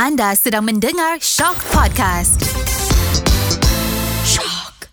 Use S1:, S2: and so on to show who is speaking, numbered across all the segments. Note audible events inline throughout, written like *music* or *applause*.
S1: Anda sedang mendengar Shock Podcast. Shock.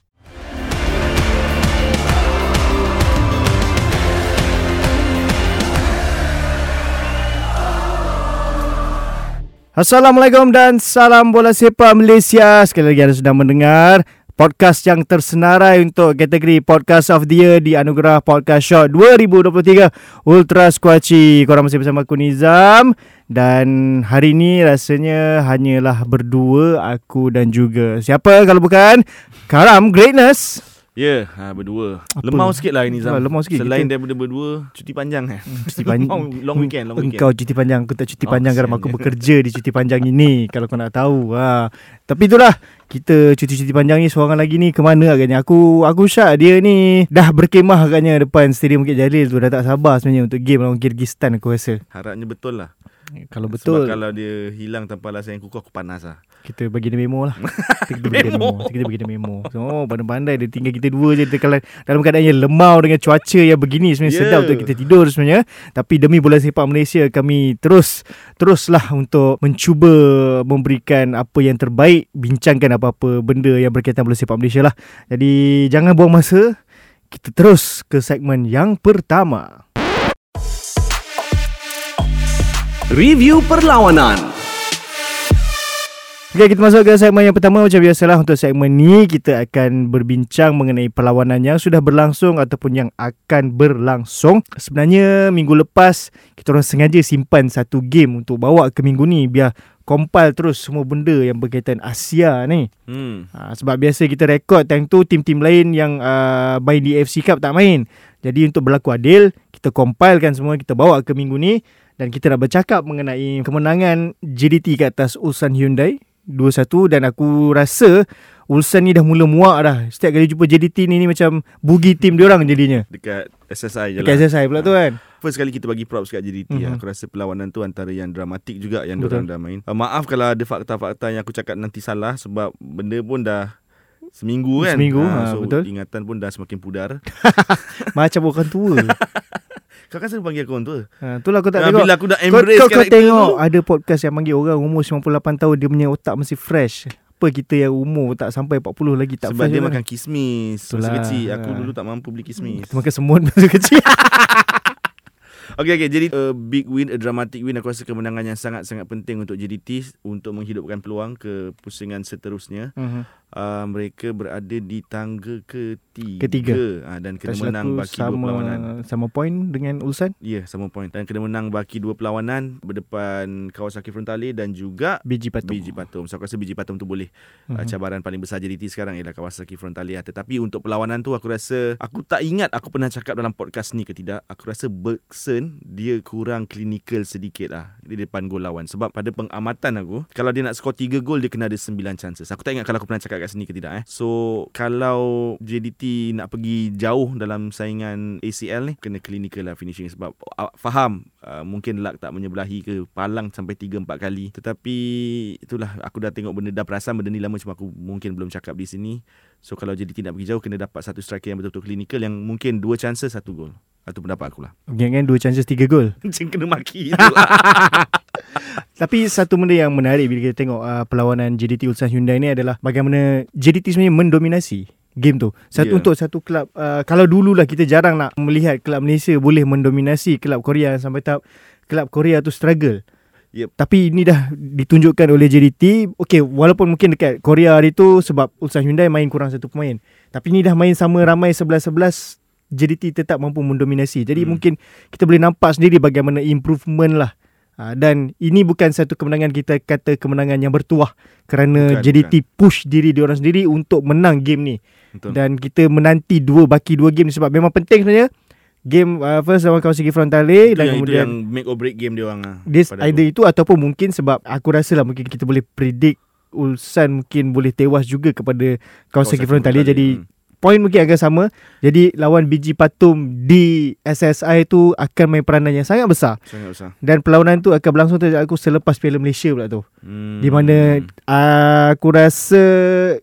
S2: Assalamualaikum dan salam bola sepak Malaysia. Sekali lagi anda sedang mendengar podcast yang tersenarai untuk kategori Podcast of the Year di Anugerah Podcast Shot 2023 Ultra Squatchy. Korang masih bersama aku Nizam dan hari ini rasanya hanyalah berdua aku dan juga siapa kalau bukan Karam Greatness.
S3: Ya, yeah, ha, berdua.
S2: Apa?
S3: Lemau sikit lah ini Zam.
S2: Ah, lemau sikit
S3: Selain
S2: kita.
S3: daripada berdua, cuti panjang eh.
S2: Cuti panjang *laughs*
S3: long, long weekend, long weekend.
S2: Engkau cuti panjang Aku tak cuti
S3: Oh,
S2: panjang Kerana aku bekerja Di cuti panjang ini *laughs* Kalau kau nak tahu ha. Tapi itulah Kita cuti-cuti panjang ni Seorang lagi ni Kemana agaknya Aku aku syak Dia ni Dah berkemah agaknya Depan stadium Bukit Jalil tu Dah tak sabar sebenarnya Untuk game lawan Kyrgyzstan aku rasa
S3: Harapnya betul lah.
S2: Kalau
S3: Betul. Sebab kalau dia hilang tanpa alasan yang kukuh, aku panas lah.
S2: Kita bagi dia memo lah. *laughs* Kita bagi dia memo. Kita bagi dia memo. So, Oh pandai-pandai Dia tinggal kita dua je. Kita kalau Dalam keadaan yang lemau Dengan cuaca yang begini Sebenarnya.
S3: Ya.
S2: sedap untuk kita tidur sebenarnya. Tapi demi bola sepak Malaysia Kami terus Teruslah untuk Mencuba Memberikan apa yang terbaik. Bincangkan apa-apa Benda yang berkaitan bola sepak Malaysia lah. Jadi Jangan buang masa. Kita terus Ke segmen yang pertama
S4: Review perlawanan.
S2: Okay, kita masuk ke segmen yang pertama. Macam biasalah untuk segmen ni Kita akan berbincang mengenai perlawanan yang sudah berlangsung Ataupun yang akan berlangsung. Sebenarnya minggu lepas Kita orang sengaja simpan satu game Untuk bawa ke minggu ni Biar compile terus semua benda yang berkaitan Asia ni.
S3: Hmm.
S2: ha, Sebab biasa kita rekod time tu Tim-tim lain yang uh, main di AFC Cup tak main. Jadi untuk berlaku adil Kita compilekan semua Kita bawa ke minggu ni Dan kita nak bercakap mengenai kemenangan JDT ke atas Ulsan Hyundai 2-1 dan aku rasa Ulsan ni dah mula muak dah. Setiap kali jumpa JDT ni, ni macam bugi tim dia orang jadinya.
S3: Dekat SSI je
S2: Dekat
S3: lah.
S2: SSI pula tu kan.
S3: First kali kita bagi props kat JDT
S2: Mhm.
S3: mm-hmm. Aku rasa perlawanan tu antara yang dramatik juga yang
S2: Betul.
S3: Betul. dah main uh, Maaf kalau ada fakta-fakta yang aku cakap nanti salah Sebab benda pun dah Seminggu kan
S2: Seminggu, ha,
S3: Ah, So
S2: betul.
S3: ingatan pun dah semakin pudar *laughs*
S2: Macam orang tua. *laughs*
S3: Kau kan selalu panggil aku orang tua
S2: ha, itulah aku tak
S3: Ah,
S2: tengok.
S3: Bila aku dah
S2: Kau,
S3: embrace
S2: kau, kau
S3: karakter
S2: tengok
S3: tu
S2: ada podcast yang panggil orang umur 98 tahun dia punya otak masih fresh. Apa kita yang umur tak sampai 40 lagi tak
S3: Sebab
S2: fresh
S3: dia
S2: kan?
S3: makan kismis Masa kecil Aku
S2: Ah.
S3: dulu tak mampu beli kismis
S2: Kita makan semut masa *laughs* kecil.
S3: Okay, okay. Jadi a big win, a dramatic win. Aku rasa kemenangan yang sangat-sangat penting untuk JDT untuk menghidupkan peluang ke pusingan seterusnya.
S2: Mhm.
S3: Uh, mereka berada di tangga ketiga.
S2: Ketiga.
S3: Uh, dan kena menang
S2: silap aku
S3: baki dua
S2: sama
S3: perlawanan.
S2: sama point dengan Ulsan.
S3: Ya, yeah, sama point. Dan kena menang baki dua perlawanan berdepan Kawasaki Frontale dan juga
S2: BG Patung.
S3: Biji Patum. So aku rasa Biji Patum tu boleh.
S2: Mhm.
S3: Uh, cabaran paling besar JDT sekarang ialah Kawasaki Frontale. lah. Tetapi untuk perlawanan tu aku rasa aku tak ingat aku pernah cakap dalam podcast ni ke tidak. Aku rasa Bergson dia kurang klinikal sedikit lah di depan gol lawan. Sebab pada pengamatan aku, kalau dia nak skor 3 gol dia kena ada 9 chances. Aku tak ingat kalau aku pernah cakap kat sini ke tidak eh. So kalau JDT nak pergi jauh dalam saingan ACL ni kena klinikal lah finishing sebab uh, faham uh, mungkin luck tak menyebelahi ke palang sampai 3 4 kali. Tetapi itulah aku dah tengok benda dah perasan benda ni lama cuma aku mungkin belum cakap di sini. So kalau JDT nak pergi jauh kena dapat satu striker yang betul-betul klinikal yang mungkin dua chances satu gol. Itu pendapat aku lah.
S2: Kan dua chances tiga gol. *laughs*
S3: Macam kena maki tu lah. *laughs*
S2: Tapi satu benda yang menarik bila kita tengok uh, perlawanan JDT Ulsan Hyundai ni adalah bagaimana JDT sebenarnya mendominasi game tu. Satu
S3: Ya.
S2: untuk satu kelab uh, kalau dululah kita jarang nak melihat kelab Malaysia boleh mendominasi kelab Korea sampai tahap kelab Korea tu struggle.
S3: Yep.
S2: Tapi ini dah ditunjukkan oleh JDT. Okey, walaupun mungkin dekat Korea hari tu sebab Ulsan Hyundai main kurang satu pemain. Tapi ni dah main sama ramai 11-11 JDT tetap mampu mendominasi. Jadi
S3: Hmm.
S2: mungkin kita boleh nampak sendiri bagaimana improvement lah Ha, dan ini bukan satu kemenangan kita kata kemenangan yang bertuah kerana
S3: Bukan,
S2: JDT push diri diorang sendiri untuk menang game ni.
S3: Betul.
S2: Dan kita menanti dua baki dua game ni sebab memang penting sebenarnya. Game uh, first lawan Kawasaki Frontale
S3: itu
S2: dan
S3: yang, itu
S2: kemudian
S3: yang make or break game dia orang lah.
S2: This either
S3: aku.
S2: itu ataupun mungkin sebab aku rasa lah mungkin kita boleh predict Ulsan mungkin boleh tewas juga kepada Kawasaki,
S3: Kawasaki
S2: Frontale.
S3: Frontale,
S2: Jadi
S3: hmm.
S2: Point mungkin agak sama. Jadi lawan BG Patum di SSI tu akan main peranan yang sangat besar.
S3: Sangat besar.
S2: Dan perlawanan tu akan berlangsung tu aku selepas Piala Malaysia pula tu.
S3: Hmm.
S2: Di mana uh, aku rasa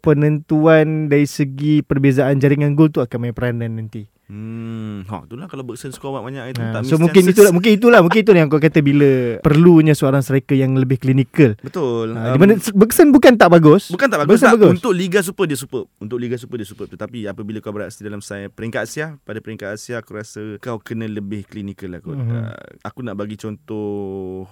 S2: penentuan dari segi perbezaan jaringan gol tu akan main peranan nanti.
S3: Hmm, ha itulah kalau Bergson skor banyak itu
S2: Ha,
S3: tak
S2: so mungkin
S3: chances.
S2: itulah mungkin itulah mungkin itulah yang kau kata bila perlunya seorang striker yang lebih klinikal.
S3: Betul.
S2: Ha,
S3: Um,
S2: di mana Bergson bukan tak bagus.
S3: Bukan tak bagus,
S2: Bergson
S3: tak.
S2: bagus.
S3: Untuk Liga Super dia super. Untuk Liga Super dia super. Tetapi apabila kau beraksi dalam saya peringkat Asia, pada peringkat Asia aku rasa kau kena lebih klinikal lah kot.
S2: Mhm.
S3: Mm-hmm. Uh, aku nak bagi contoh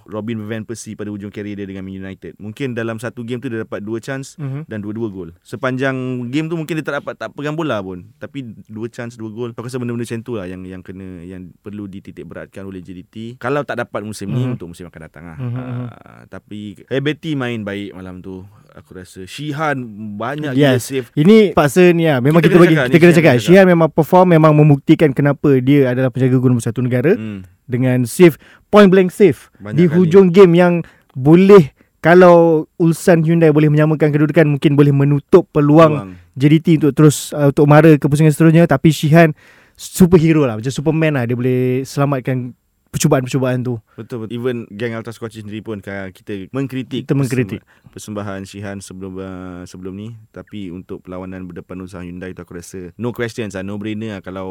S3: Robin Van Persie pada hujung karier dia dengan Man United. Mungkin dalam satu game tu dia dapat dua chance
S2: Mhm.
S3: dan dua-dua gol. Sepanjang game tu mungkin dia tak dapat tak pegang bola pun. Tapi dua chance, dua gol. Aku rasa benda-benda macam tu lah yang yang kena yang perlu dititik beratkan oleh JDT. Kalau tak dapat musim ni
S2: Mhm.
S3: untuk musim akan datang lah.
S2: Mhm, mhm.
S3: Uh, tapi eh Betty main baik malam tu. Aku rasa Shihan banyak
S2: Yes.
S3: gila save.
S2: Ini paksa ni lah Memang
S3: Kita
S2: kita, bagi
S3: cakap
S2: Kita kena cakap
S3: kena
S2: Syihan memang perform Memang membuktikan kenapa Dia adalah penjaga gol nombor satu negara
S3: Hmm.
S2: Dengan save Point blank save
S3: Banyak
S2: Di
S3: kali.
S2: hujung game yang Boleh Kalau Ulsan Hyundai boleh menyamakan kedudukan Mungkin boleh menutup peluang
S3: Peluang.
S2: JDT untuk terus uh, Untuk mara ke pusingan seterusnya Tapi Syihan Superhero lah Macam Superman lah Dia boleh selamatkan Percubaan-percubaan tu
S3: Betul betul. Even geng Ultra Squatchy sendiri pun ka- kita mengkritik
S2: Kita mengkritik.
S3: persembahan Shihan sebelum uh, sebelum ni tapi untuk perlawanan berdepan usaha Hyundai tu aku rasa no questions lah no brainer lah kalau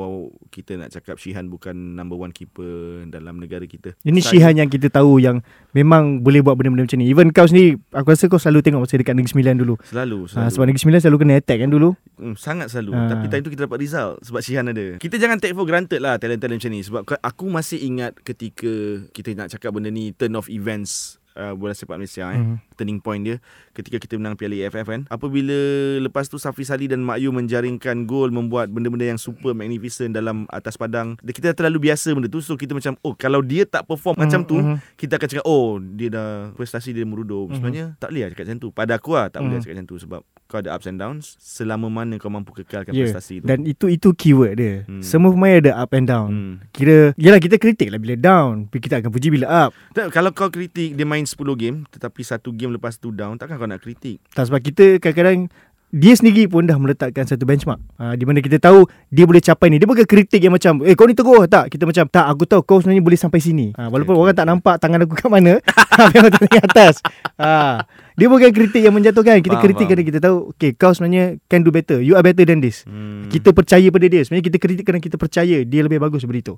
S3: kita nak cakap Shihan bukan number one keeper dalam negara kita.
S2: Ini
S3: Saya-
S2: Syihan yang kita tahu Yang memang boleh buat benda-benda macam ni Even kau sendiri Aku rasa kau selalu tengok Masa dekat Negeri Sembilan dulu
S3: Selalu,
S2: ha,
S3: selalu.
S2: Sebab Negeri Sembilan selalu kena attack kan dulu
S3: Hmm, sangat selalu
S2: Ah.
S3: Tapi time tu kita dapat result Sebab Shihan ada Kita jangan take for granted lah Talent-talent macam ni Sebab aku masih ingat Ketika Kita nak cakap benda ni Turn of events uh, Bola sepak Malaysia eh.
S2: Mhm.
S3: Turning point dia Ketika kita menang Piala AFF kan Apabila Lepas tu Safi Sali dan Mak Yu Menjaringkan gol Membuat benda-benda yang super magnificent Dalam atas padang Kita dah terlalu biasa benda tu So kita macam Oh kalau dia tak perform macam tu
S2: Mhm.
S3: Kita akan cakap Oh dia dah Prestasi dia merudup
S2: Mhm.
S3: Sebenarnya tak boleh lah cakap macam tu Pada aku lah Tak boleh
S2: Mhm.
S3: lah cakap macam tu Sebab kau ada ups and downs Selama mana kau mampu kekalkan
S2: Ya,
S3: prestasi tu
S2: Dan itu itu keyword dia
S3: Hmm.
S2: Semua pemain ada up and down
S3: Hmm.
S2: Kira Yelah kita kritik lah bila down Tapi kita akan puji bila up
S3: Tak, kalau kau kritik dia main 10 game tetapi satu game lepas tu down takkan kau nak kritik.
S2: Tak sebab kita kadang-kadang dia sendiri pun dah meletakkan satu benchmark. Ha, Di mana kita tahu Dia boleh capai ni. Dia bukan kritik yang macam Eh kau ni teguh tak? Kita macam Tak aku tahu kau sebenarnya boleh sampai sini. Ha, Walaupun
S3: Okay,
S2: orang
S3: okay,
S2: tak nampak Tangan aku kat mana *laughs* Yang di atas. Ha, Dia bukan kritik yang menjatuhkan. Kita
S3: Faham,
S2: kritik
S3: faham.
S2: kerana kita tahu Okay kau sebenarnya Can do better. You are better than this.
S3: Hmm.
S2: Kita percaya pada dia. Sebenarnya kita kritik kerana kita percaya Dia lebih bagus daripada itu.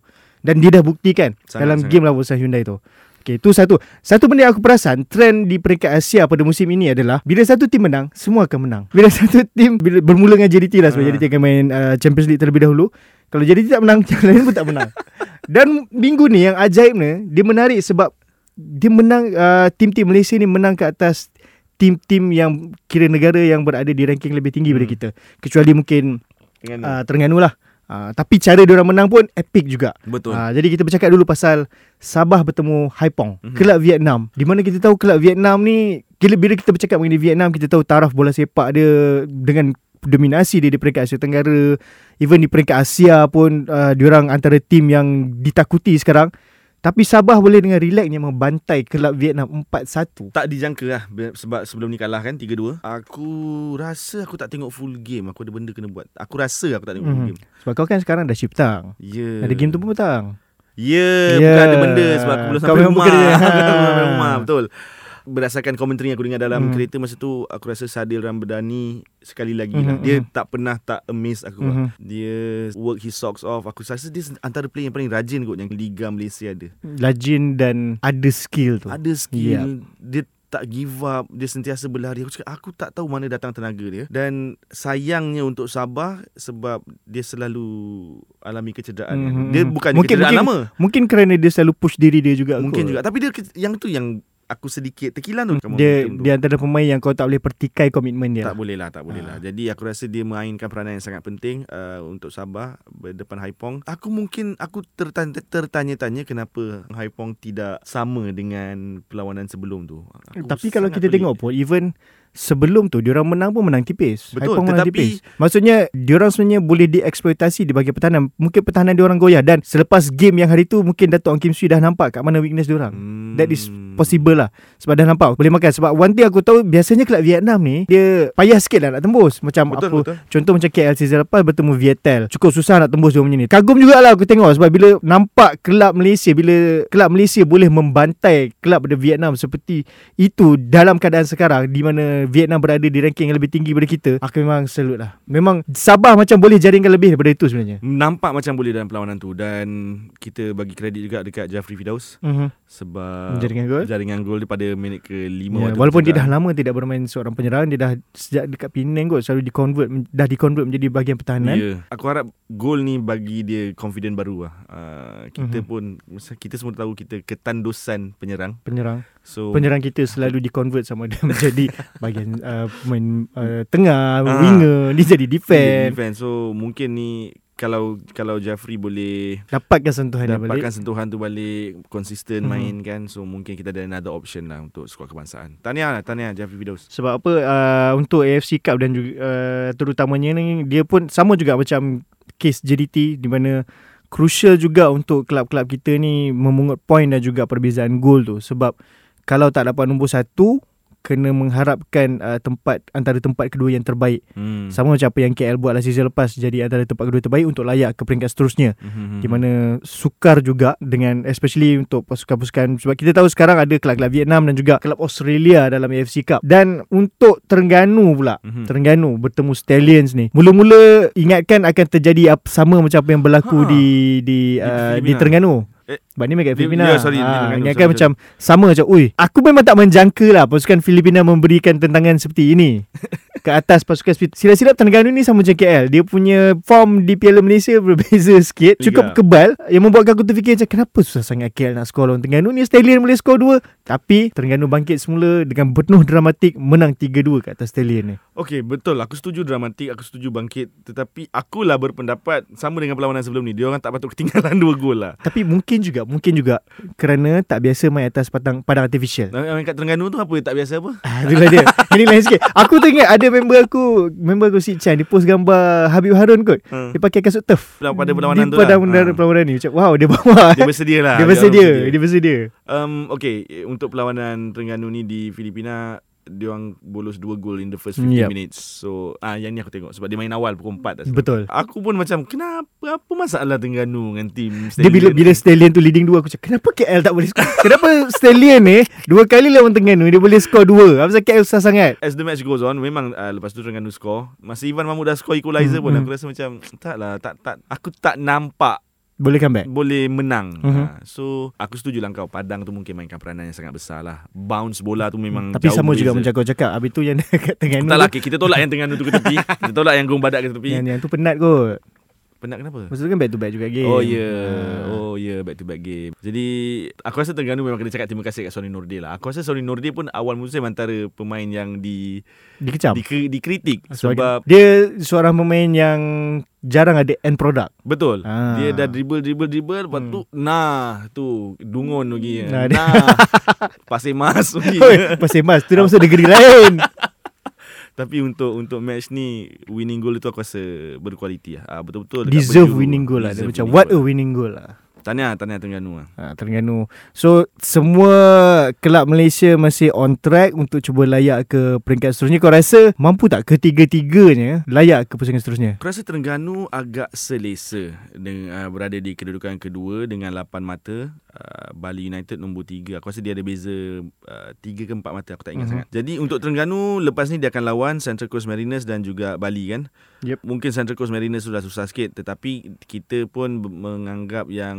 S2: Dan dia dah buktikan
S3: Sangat,
S2: Dalam
S3: sangat.
S2: game lawan Hyundai tu Okay, itu satu. Satu benda yang aku perasan, trend di peringkat Asia pada musim ini adalah bila satu tim menang, semua akan menang. Bila *laughs* satu tim bila bermula dengan JDT lah sebab
S3: Ah.
S2: JDT akan main uh, Champions League terlebih dahulu. Kalau JDT tak menang, *laughs* yang lain pun tak menang. Dan minggu ni yang ajaibnya, dia menarik sebab dia menang uh, tim-tim Malaysia ni menang ke atas tim-tim yang kira negara yang berada di ranking lebih tinggi daripada
S3: Hmm.
S2: kita. Kecuali mungkin
S3: Dengan
S2: uh, Terengganu lah. Uh, tapi cara dia orang menang pun epic juga.
S3: betul.
S2: Ah, jadi kita bercakap dulu pasal Sabah bertemu Haipong,
S3: Mhm.
S2: kelab Vietnam. Di mana kita tahu kelab Vietnam ni bila, bila kita bercakap mengenai Vietnam kita tahu taraf bola sepak dia dengan dominasi dia di peringkat Asia Tenggara, even di peringkat Asia pun uh, diorang antara tim yang ditakuti sekarang. Tapi Sabah boleh dengan relaxnya membantai kelab Vietnam 4-1.
S3: tak dijangka lah sebab sebelum ni kalah kan 3-2. Aku rasa aku tak tengok full game. Aku ada benda kena buat. Aku rasa aku tak tengok full
S2: Mhm.
S3: game.
S2: Sebab kau kan sekarang dah shift petang.
S3: Ya.
S2: Ada game tu pun petang.
S3: Ya,
S2: Ya.
S3: bukan ada benda sebab aku belum
S2: Kau
S3: sampai
S2: memang
S3: rumah. *laughs* Aku belum rumah, betul. Berdasarkan komentari yang aku dengar dalam
S2: Hmm.
S3: kereta masa tu, aku rasa Sadil Ramadhani sekali lagi
S2: Mhm,
S3: lah. Dia
S2: mhm.
S3: tak pernah tak amaze aku.
S2: Mhm.
S3: Dia work his socks off. Aku rasa dia antara player yang paling rajin kot yang Liga Malaysia ada.
S2: Lajin dan ada skill tu.
S3: Ada skill Dia tak give up Dia sentiasa berlari. Aku cakap Aku tak tahu mana datang tenaga dia. Dan sayangnya untuk Sabah Sebab Dia selalu Alami kecederaan.
S2: Mhm,
S3: kan. Dia bukan
S2: Mungkin-
S3: kecederaan
S2: mungkin-
S3: lama.
S2: Mungkin kerana dia selalu push diri dia juga
S3: Mungkin
S2: kot.
S3: juga. Tapi dia Yang tu yang Aku sedikit terkilan tu
S2: dia
S3: momentum tu.
S2: dia antara pemain yang kau tak boleh pertikai komitmen dia.
S3: tak boleh lah, tak boleh
S2: Ah.
S3: lah. Jadi aku rasa dia mainkan peranan yang sangat penting uh, untuk Sabah berdepan Haipong. Aku mungkin aku tertanya, tertanya-tanya kenapa Haipong tidak sama dengan perlawanan sebelum tu. Aku
S2: Tapi kalau kita
S3: pelik.
S2: tengok pun even sebelum tu diorang menang pun menang tipis.
S3: Betul,
S2: Haipong menang
S3: tetapi-
S2: tipis. Maksudnya diorang sebenarnya boleh dieksploitasi di bahagian pertahanan. Mungkin pertahanan diorang goyah dan selepas game yang hari tu mungkin Dato' Ong Kim Swee dah nampak kat mana weakness diorang.
S3: Hmm.
S2: That is possible lah Sebab dah nampak Boleh makan Sebab one thing aku tahu Biasanya kelab Vietnam ni Dia payah sikit lah nak tembus Macam
S3: Betul,
S2: apa
S3: betul.
S2: Contoh macam KL season lepas Bertemu Vietel Cukup susah nak tembus dia punya ni Kagum jugalah aku tengok Sebab bila nampak Kelab Malaysia Bila kelab Malaysia boleh membantai Kelab dari Vietnam Seperti itu Dalam keadaan sekarang Di mana Vietnam berada di ranking yang lebih tinggi daripada kita Aku memang salute lah Memang Sabah macam boleh jaringkan lebih daripada itu sebenarnya
S3: Nampak macam boleh dalam perlawanan tu Dan kita bagi kredit juga dekat Jafri Fidaus
S2: mm-hmm.
S3: Sebab
S2: Jaringan gol
S3: Jaringan gol daripada minit ke-5
S2: Ya, walaupun dia dah lama tidak bermain seorang penyerang, dia dah sejak dekat Penang kot selalu di-convert dah di-convert menjadi bahagian pertahanan.
S3: Ya, aku harap gol ni bagi dia confident baru lah. Uh, kita
S2: Mhm.
S3: pun kita semua tahu kita ketandusan penyerang.
S2: Penyerang.
S3: So
S2: Penyerang kita selalu di-convert sama dia *laughs* menjadi *laughs* bahagian uh, pemain uh, tengah,
S3: Ah.
S2: winger, dia jadi
S3: dia
S2: defend.
S3: defense. So mungkin ni kalau kalau Jafri boleh
S2: Dapatkan sentuhan dia balik.
S3: dapatkan sentuhan tu balik konsisten
S2: Mhm.
S3: main kan so mungkin kita ada another option lah untuk skuad kebangsaan. Tahniah lah, tahniah Jafri Fidaus.
S2: Sebab apa uh, untuk AFC Cup dan juga uh, terutamanya ni dia pun sama juga macam case JDT di mana crucial juga untuk kelab-kelab kita ni memungut poin dan juga perbezaan gol tu sebab kalau tak dapat nombor satu kena mengharapkan uh, tempat antara tempat kedua yang terbaik.
S3: Hmm.
S2: Sama macam apa yang KL buat lah season lepas jadi antara tempat kedua terbaik untuk layak ke peringkat seterusnya.
S3: Mhm.
S2: Di mana sukar juga dengan especially untuk pasukan-pasukan sebab kita tahu sekarang ada kelab-kelab Vietnam dan juga kelab Australia dalam AFC Cup. Dan untuk Terengganu pula,
S3: Mhm.
S2: Terengganu bertemu Stallions ni. Mula-mula ingatkan akan terjadi apa sama macam apa yang berlaku
S3: Ha.
S2: di di
S3: Di
S2: uh, di
S3: Filipina.
S2: Terengganu.
S3: Eh,
S2: Sebab ni Filipina.
S3: ya, sorry, Terengganu,
S2: ingatkan
S3: sorry,
S2: macam sama macam, ui, aku memang tak menjangka lah pasukan Filipina memberikan tentangan seperti ini. *laughs* ke atas pasukan Filipina. Silap-silap Terengganu ni sama macam KL. Dia punya form di Piala Malaysia *laughs* berbeza sikit. Cukup
S3: Ya.
S2: kebal. Yang membuatkan aku terfikir macam, kenapa susah sangat KL nak skor lawan Terengganu ni? Stallion boleh skor 2. Tapi Terengganu bangkit semula dengan penuh dramatik menang 3-2 kat atas Stallion ni.
S3: Okey, betul. Aku setuju dramatik, aku setuju bangkit. Tetapi akulah berpendapat sama dengan perlawanan sebelum ni. Dia orang tak patut ketinggalan *laughs* dua gol lah.
S2: Tapi mungkin juga, mungkin juga kerana tak biasa main atas padang, padang artificial.
S3: Main kat Terengganu tu apa tak biasa apa?
S2: Ah, itulah dia. Ini lain sikit. Aku teringat ada member aku, member aku si Chan, dia post gambar Habib Harun kot.
S3: Hmm.
S2: Dia pakai kasut turf.
S3: Pada- pada perlawanan tu
S2: pada
S3: lah.
S2: perlawanan,
S3: Ha.
S2: perlawanan ni. Macam, wow, dia bawa.
S3: Dia bersedia lah. *laughs*
S2: dia
S3: orang
S2: bersedia. Dia bersedia.
S3: Um, okay, untuk perlawanan Terengganu ni di Filipina, dia orang bolos dua gol in the first 15
S2: Yep.
S3: minutes. So, ah yang ni aku tengok sebab dia main awal pukul 4 dah.
S2: Betul.
S3: Aku pun macam kenapa apa masalah Terengganu dengan tim
S2: Dia bila
S3: Stallion
S2: bila? Stallion tu leading dua aku cakap kenapa KL tak boleh skor? *laughs* kenapa Stallion ni dua kali lawan Terengganu dia boleh skor dua? Apa sebab KL susah sangat?
S3: As the match goes on Memang uh, lepas tu Terengganu score Masa Ivan Mahmud dah score equalizer
S2: Hmm,
S3: pun
S2: hmm.
S3: Aku rasa macam Tak lah tak, tak, Aku tak nampak
S2: Boleh comeback.
S3: Boleh menang.
S2: Mhm.
S3: uh, So Aku setuju lah kau. Padang tu mungkin mainkan peranan yang sangat besar lah. Bounce bola tu memang
S2: Tapi
S3: jauh
S2: sama juga macam kau cakap Habis tu yang *laughs* kat Terengganu
S3: Tak lah Kita tolak yang Terengganu tu ke tepi. *laughs* Kita tolak yang Gong Badak ke tepi.
S2: Yang, yang tu penat kot.
S3: Penat kenapa?
S2: Maksud tu kan back to back juga game.
S3: Oh ya yeah.
S2: Ah.
S3: Oh ya yeah. Back to back game Jadi Aku rasa Terengganu memang kena cakap Terima kasih kat Sony Nordin lah Aku rasa Sony Nordin pun Awal musim antara Pemain yang di
S2: Dikecam.
S3: di, dikritik
S2: Sebab
S3: Sebab
S2: dia seorang pemain yang jarang ada end product.
S3: Betul
S2: Ah.
S3: Dia dah dribble dribble dribble Lepas
S2: Hmm.
S3: tu Nah tu Dungun lagi
S2: Nah,
S3: Nah,
S2: dia- *laughs*
S3: Pasir mas lagi
S2: Oi, Pasir Mas tu dah masuk negeri lain. *laughs*
S3: Tapi untuk untuk match ni Winning goal itu aku rasa Berkualiti lah ah, Betul-betul
S2: Deserve winning goal lah. Dia macam what a
S3: goal.
S2: winning goal lah.
S3: Tahniah Tahniah Terengganu
S2: Ha, Terengganu. So semua kelab Malaysia masih on track untuk cuba layak ke peringkat seterusnya. Kau rasa mampu tak ketiga-tiganya layak ke pusingan seterusnya?
S3: Aku rasa Terengganu agak selesa dengan, uh, berada di kedudukan kedua dengan 8 mata. Uh, Bali United nombor 3. Aku rasa dia ada beza uh, 3 ke 4 mata. Aku tak ingat
S2: Mhm.
S3: sangat. Jadi untuk Terengganu lepas ni dia akan lawan Central Coast Mariners dan juga Bali kan.
S2: Yep.
S3: Mungkin Central Coast Mariners sudah susah sikit tetapi kita pun menganggap yang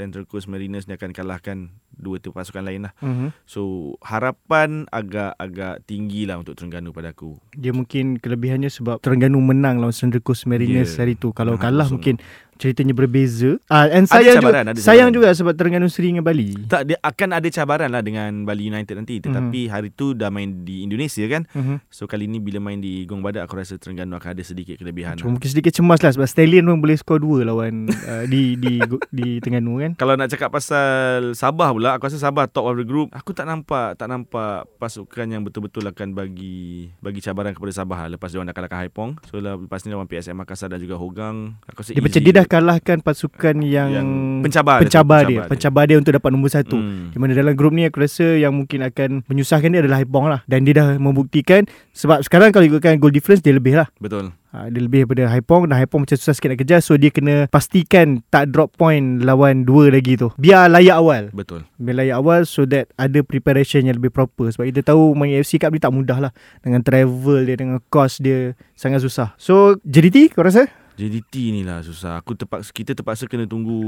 S3: Central Coast Mariners ni akan kalahkan dua tu pasukan lain lah.
S2: Uh-huh.
S3: So harapan agak-agak tinggi lah untuk Terengganu pada aku.
S2: Dia mungkin kelebihannya sebab Terengganu menang lawan Central Coast Mariners
S3: Ya.
S2: hari tu. Kalau
S3: Menang
S2: kalah
S3: 1-0.
S2: mungkin ceritanya berbeza. Ah, and
S3: Ada
S2: sayang
S3: cabaran,
S2: juga,
S3: ada
S2: sayang
S3: cabaran.
S2: juga sebab Terengganu seri dengan Bali.
S3: Tak dia akan ada cabaran lah dengan Bali United nanti tetapi hari tu dah main di Indonesia kan.
S2: Uh-huh.
S3: So kali ni bila main di Gong Badak aku rasa Terengganu akan ada sedikit kelebihan.
S2: Cuma
S3: Lah.
S2: mungkin sedikit cemas lah sebab Stallion pun boleh skor dua lawan *laughs* uh, di di di Terengganu kan.
S3: Kalau nak cakap pasal Sabah pula Aku rasa Sabah top of the group Aku tak nampak Tak nampak Pasukan yang betul-betul akan bagi Bagi cabaran kepada Sabah lah, Lepas dia dah kalahkan Haipong So lah, lepas ni lawan PSM Makassar Dan juga Hogang Aku rasa
S2: Dia
S3: easy
S2: macam dia dah kalahkan pasukan yang,
S3: Yang pencabar dia
S2: pencabar dia,
S3: pencabar dia.
S2: pencabar dia untuk dapat nombor satu.
S3: Hmm.
S2: Di mana dalam grup ni aku rasa yang mungkin akan menyusahkan dia adalah Haipong lah. Dan dia dah membuktikan sebab sekarang kalau ikutkan goal difference dia lebih lah.
S3: Betul.
S2: Ha, dia lebih daripada Haipong dan Haipong macam susah sikit nak kejar so dia kena pastikan tak drop point lawan dua lagi tu. Biar layak awal.
S3: Betul.
S2: Biar layak awal so that ada preparation yang lebih proper sebab kita tahu main AFC Cup ni tak mudah lah dengan travel dia dengan cost dia sangat susah. So JDT kau rasa?
S3: JDT ni lah susah. Aku terpaksa kita terpaksa kena tunggu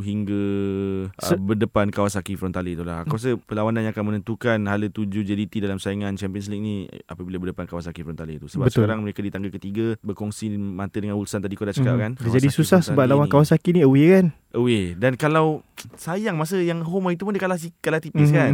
S3: hingga
S2: Se-
S3: uh, berdepan Kawasaki Frontale tu lah. Aku rasa perlawanan yang akan menentukan hala tuju JDT dalam saingan Champions League ni apabila berdepan Kawasaki Frontale tu. Sebab
S2: Betul.
S3: sekarang mereka di tangga ketiga berkongsi mata dengan Ulsan tadi kau dah cakap
S2: Mhm.
S3: kan.
S2: Dia jadi
S3: Kawasaki
S2: susah sebab
S3: Frontale
S2: lawan
S3: ni
S2: Kawasaki ni away kan.
S3: away dan kalau sayang masa yang home itu pun dia kalah kalah tipis
S2: Mhm,
S3: kan.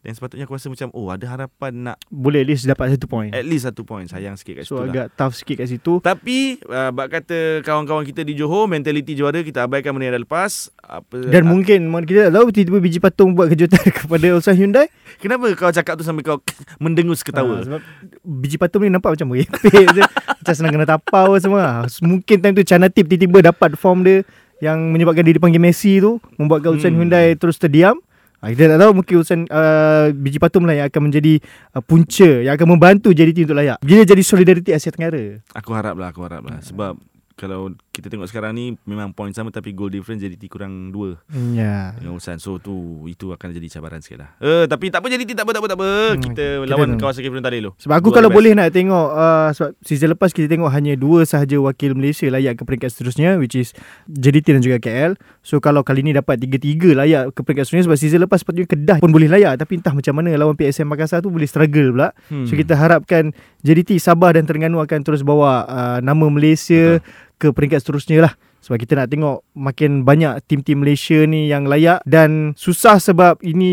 S3: Dan sepatutnya aku rasa macam oh ada harapan nak
S2: Boleh at least dapat satu point.
S3: at least satu point. Sayang sikit kat situ
S2: So
S3: lah.
S2: agak tough sikit kat situ.
S3: Tapi uh, bak kata kawan-kawan kita di Johor mentaliti juara kita abaikan benda yang dah lepas. Apa
S2: Dan mungkin mana kita tak tahu tiba-tiba biji patung buat kejutan *laughs* kepada Ulsan Hyundai.
S3: kenapa kau cakap tu sampai kau *laughs* mendengus ketawa?
S2: sebab biji patung ni nampak macam merepek. *laughs* Macam senang kena tapau semua. Mungkin time tu Chanatip tiba-tiba dapat form dia yang menyebabkan dia dipanggil Messi tu. Membuatkan Ulsan
S3: Hmm.
S2: Hyundai terus terdiam. Ha, kita tak tahu mungkin Ulsan uh, biji patung lah yang akan menjadi uh, punca yang akan membantu JDT untuk layak. Dia jadi solidariti Asia Tenggara.
S3: Aku harap lah, aku harap lah. Sebab kalau kita tengok sekarang ni memang point sama tapi goal difference JDT kurang 2
S2: Ya.
S3: dengan Ulsan. So tu itu akan jadi cabaran sikit lah. Eh tapi tak apa JDT tak apa tak apa tak apa.
S2: Hmm,
S3: Kita
S2: kita
S3: lawan
S2: tengok.
S3: Kawasaki Frontale dulu.
S2: Sebab aku
S3: Dua
S2: kalau
S3: the best.
S2: boleh nak tengok uh, sebab season lepas kita tengok hanya dua sahaja wakil Malaysia layak ke peringkat seterusnya which is JDT dan juga KL. So kalau kali ni dapat tiga-tiga layak ke peringkat seterusnya sebab season lepas sepatutnya Kedah pun boleh layak tapi entah macam mana lawan PSM Makassar tu boleh struggle pula.
S3: Hmm.
S2: So kita harapkan JDT Sabah dan Terengganu akan terus bawa uh, nama Malaysia ke peringkat seterusnya lah. Sebab kita nak tengok makin banyak tim-tim Malaysia ni yang layak dan susah sebab ini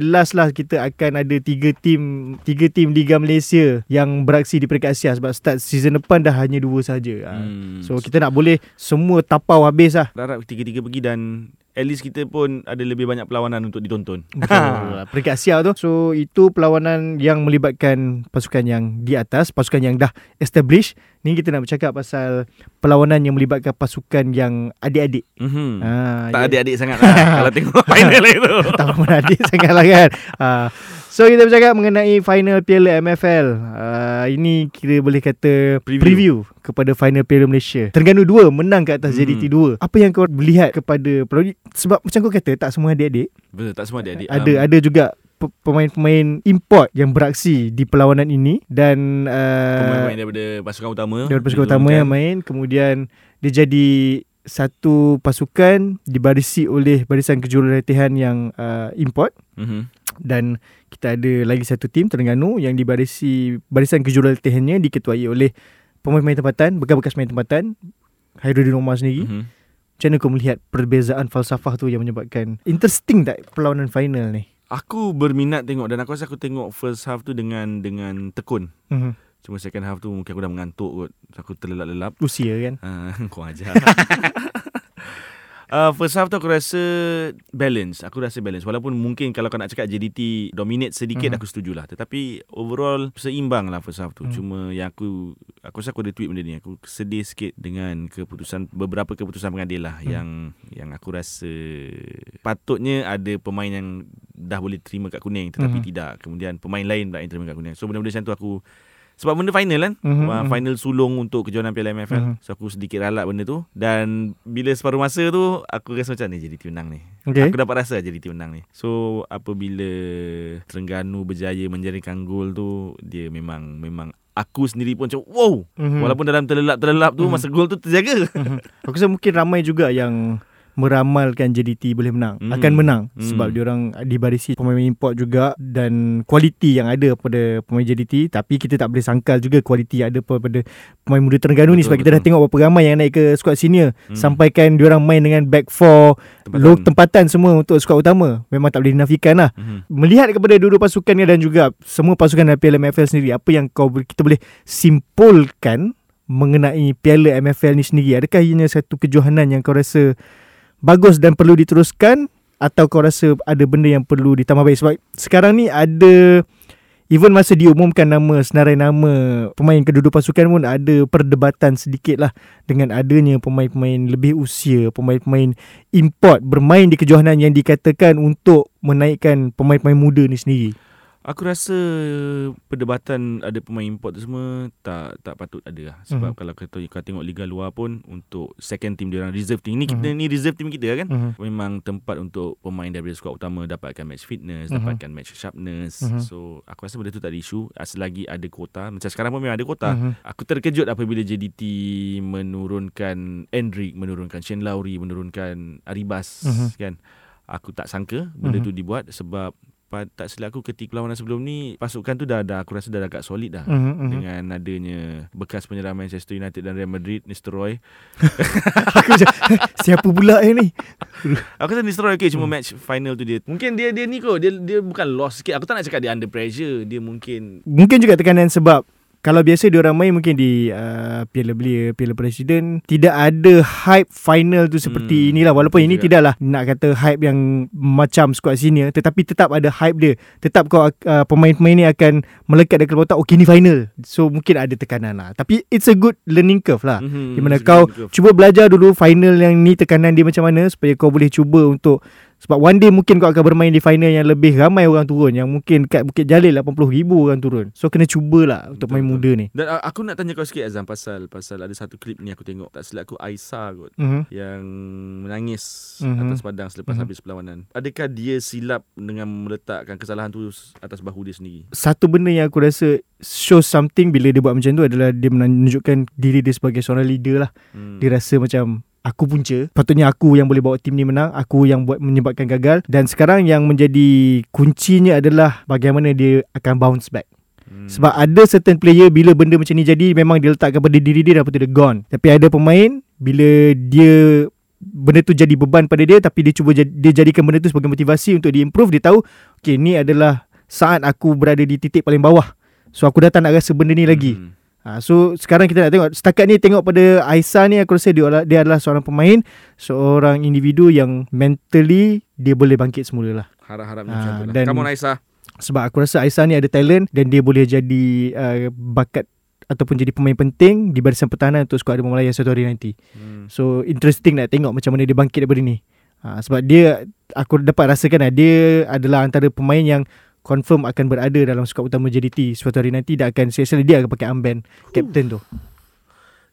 S2: last lah kita akan ada tiga tim tiga tim Liga Malaysia yang beraksi di peringkat Asia sebab start season depan dah hanya dua saja.
S3: Hmm.
S2: So kita nak boleh semua tapau habis lah.
S3: harap tiga-tiga pergi dan at least kita pun ada lebih banyak perlawanan untuk ditonton. *laughs*
S2: Betul. peringkat Asia tu. So itu perlawanan yang melibatkan pasukan yang di atas, pasukan yang dah established. Ni kita nak bercakap pasal perlawanan yang melibatkan pasukan yang adik-adik.
S3: Mhm.
S2: Ha,
S3: Tak
S2: ya.
S3: adik-adik *laughs* sangat lah kalau tengok *laughs* final itu.
S2: tak menadik sangat lah kan. Ha. So kita bercakap mengenai final Piala MFL. Uh, ini kira boleh kata
S3: Preview.
S2: preview. Kepada final Piala Malaysia. Terengganu 2 menang ke atas
S3: Hmm.
S2: JDT 2. Apa yang kau melihat kepada perlawanan sebab macam kau kata tak semua adik-adik.
S3: Betul tak semua adik-adik.
S2: Ada
S3: Um,
S2: ada juga pe- pemain-pemain import yang beraksi di perlawanan ini dan uh,
S3: pemain-pemain daripada pasukan utama.
S2: daripada pasukan utama yang main kemudian dia jadi satu pasukan dibarisi oleh barisan kejurulatihan yang uh, import
S3: Mhm.
S2: dan kita ada lagi satu tim Terengganu yang dibarisi barisan kejurulatihannya diketuai oleh pemain-pemain tempatan bekas-bekas pemain tempatan Hairuddin Omar sendiri
S3: Mhm.
S2: macam mana kau melihat perbezaan falsafah tu yang menyebabkan interesting tak perlawanan final ni
S3: Aku berminat tengok dan aku rasa aku tengok first half tu dengan dengan tekun.
S2: mm-hmm.
S3: Cuma second half tu mungkin aku dah mengantuk kot. Aku terlelap-lelap.
S2: usia kan *laughs*
S3: Uh, kau ajar. *laughs* Uh, first half tu aku rasa balance. Aku rasa balance. Walaupun mungkin kalau kau nak cakap JDT dominate sedikit
S2: Mhm.
S3: aku setujulah. Tetapi overall seimbang lah first half tu.
S2: Mhm.
S3: Cuma yang aku aku rasa aku ada tweet benda ni. Aku sedih sikit dengan keputusan beberapa keputusan pengadil lah
S2: Mhm.
S3: yang yang aku rasa patutnya ada pemain yang dah boleh terima kad kuning tetapi
S2: Mhm.
S3: tidak. Kemudian pemain lain pula yang terima kad kuning. So benda-benda macam tu aku sebab benda final kan uh,
S2: mhm.
S3: Final sulung untuk kejohanan Piala MFL
S2: Mhm.
S3: So aku sedikit ralat benda tu Dan bila separuh masa tu Aku rasa macam ni JDT menang ni
S2: Okay.
S3: Aku dapat rasa JDT menang ni So apabila Terengganu berjaya menjaringkan gol tu Dia memang Memang Aku sendiri pun macam Wow
S2: Mhm.
S3: Walaupun dalam terlelap-terlelap tu
S2: Mhm.
S3: Masa gol tu terjaga
S2: Mhm. Aku rasa mungkin ramai juga yang meramalkan JDT boleh menang
S3: Hmm.
S2: akan menang
S3: Hmm.
S2: sebab diorang dibarisi pemain import juga dan kualiti yang ada pada pemain JDT tapi kita tak boleh sangkal juga kualiti yang ada pada pemain muda Terengganu ni
S3: Betul,
S2: sebab kita dah
S3: betul.
S2: tengok berapa ramai yang naik ke skuad senior
S3: Hmm.
S2: sampaikan diorang main dengan back four
S3: Tempatan.
S2: low tempatan semua untuk skuad utama memang tak boleh dinafikan lah
S3: Mhm.
S2: melihat kepada dua-dua pasukan ni dan juga semua pasukan dalam Piala MFL sendiri apa yang kau kita boleh simpulkan mengenai Piala MFL ni sendiri adakah ianya satu kejohanan yang kau rasa bagus dan perlu diteruskan atau kau rasa ada benda yang perlu ditambah baik? Sebab sekarang ni ada Even masa diumumkan nama Senarai nama Pemain kedua-dua pasukan pun Ada perdebatan sedikit lah Dengan adanya pemain-pemain lebih usia Pemain-pemain import Bermain di kejohanan yang dikatakan Untuk menaikkan pemain-pemain muda ni sendiri
S3: Aku rasa perdebatan ada pemain import tu semua tak tak patut ada lah. Sebab
S2: Mhm.
S3: kalau kata kau tengok liga luar pun untuk second team dia orang reserve team ni kita
S2: Mhm.
S3: ni reserve team kita kan.
S2: Mhm.
S3: Memang tempat untuk pemain daripada skuad utama dapatkan match fitness,
S2: Mhm.
S3: dapatkan match sharpness.
S2: Mhm.
S3: So aku rasa benda tu tak ada isu selagi ada kuota. Macam sekarang pun memang ada kuota.
S2: Mhm.
S3: Aku terkejut apabila JDT menurunkan Endrick, menurunkan Shane Lowry, menurunkan Aribas
S2: Mhm.
S3: kan. Aku tak sangka benda
S2: Mhm.
S3: tu dibuat sebab tak silap aku ketika perlawanan sebelum ni pasukan tu dah dah aku rasa dah agak solid dah.
S2: Mhm, mhm.
S3: Dengan adanya bekas penyerang Manchester United dan Real Madrid Mr. Roy *laughs* *laughs*
S2: Siapa pula eh ni *laughs*
S3: Aku rasa Mr. Roy okay Cuma
S2: Hmm.
S3: match final tu dia Mungkin dia dia ni kot Dia dia bukan lost sikit Aku tak nak cakap dia under pressure Dia mungkin
S2: Mungkin juga tekanan sebab kalau biasa dia orang main mungkin di uh, Piala Belia, Piala Presiden tidak ada hype final tu seperti
S3: Hmm,
S2: inilah walaupun
S3: betul
S2: ini
S3: juga.
S2: tidaklah nak kata hype yang macam skuad senior tetapi tetap ada hype dia. Tetap kau uh, pemain-pemain ni akan melekat dekat otak okey ni final. So mungkin ada tekanan lah. Tapi it's a good learning curve lah.
S3: Mhm,
S2: Di mana kau
S3: curve.
S2: cuba belajar dulu final yang ni tekanan dia macam mana supaya kau boleh cuba untuk sebab one day mungkin kau akan bermain di final yang lebih ramai orang turun yang mungkin kat Bukit Jalil 80,000 orang turun. So kena cubalah untuk
S3: Betul,
S2: main
S3: betul.
S2: muda ni.
S3: Dan aku nak tanya kau sikit Azam Pasal pasal ada satu klip ni aku tengok Tak silap aku Aisyah kot
S2: Mhm.
S3: Yang menangis
S2: Mhm.
S3: atas padang selepas
S2: Mhm.
S3: habis perlawanan Adakah dia silap dengan meletakkan kesalahan tu atas bahu dia sendiri?
S2: Satu benda yang aku rasa show something bila dia buat macam tu adalah dia menunjukkan diri dia sebagai seorang leader lah.
S3: Hmm.
S2: Dia rasa macam aku punca. Patutnya aku yang boleh bawa tim ni menang, aku yang buat menyebabkan gagal dan sekarang yang menjadi kuncinya adalah bagaimana dia akan bounce back.
S3: Hmm.
S2: Sebab ada certain player bila benda macam ni jadi memang dia letakkan pada diri dia dan dia gone. Tapi ada pemain bila dia benda tu jadi beban pada dia tapi dia cuba dia jadikan benda tu sebagai motivasi untuk dia improve dia tahu okay ni adalah saat aku berada di titik paling bawah. So aku datang nak rasa benda ni lagi.
S3: Hmm.
S2: Ha, so sekarang kita nak tengok setakat ni tengok pada Aisyah ni aku rasa dia, dia adalah seorang pemain, seorang individu yang mentally dia boleh bangkit semula lah.
S3: Harap-harapnya
S2: Ah,
S3: macam tu lah
S2: dan-
S3: Come on Aisyah
S2: Sebab aku rasa Aisyah ni ada talent dan dia boleh jadi uh, bakat ataupun jadi pemain penting di barisan pertahanan untuk skuad Demam Malaya satu hari nanti.
S3: hmm.
S2: So interesting nak tengok macam mana dia bangkit daripada ni. Ha, sebab dia aku dapat rasakan lah, dia adalah antara pemain yang confirm akan berada dalam skuad utama JDT suatu hari nanti dia akan selesa dia akan pakai armband captain tu.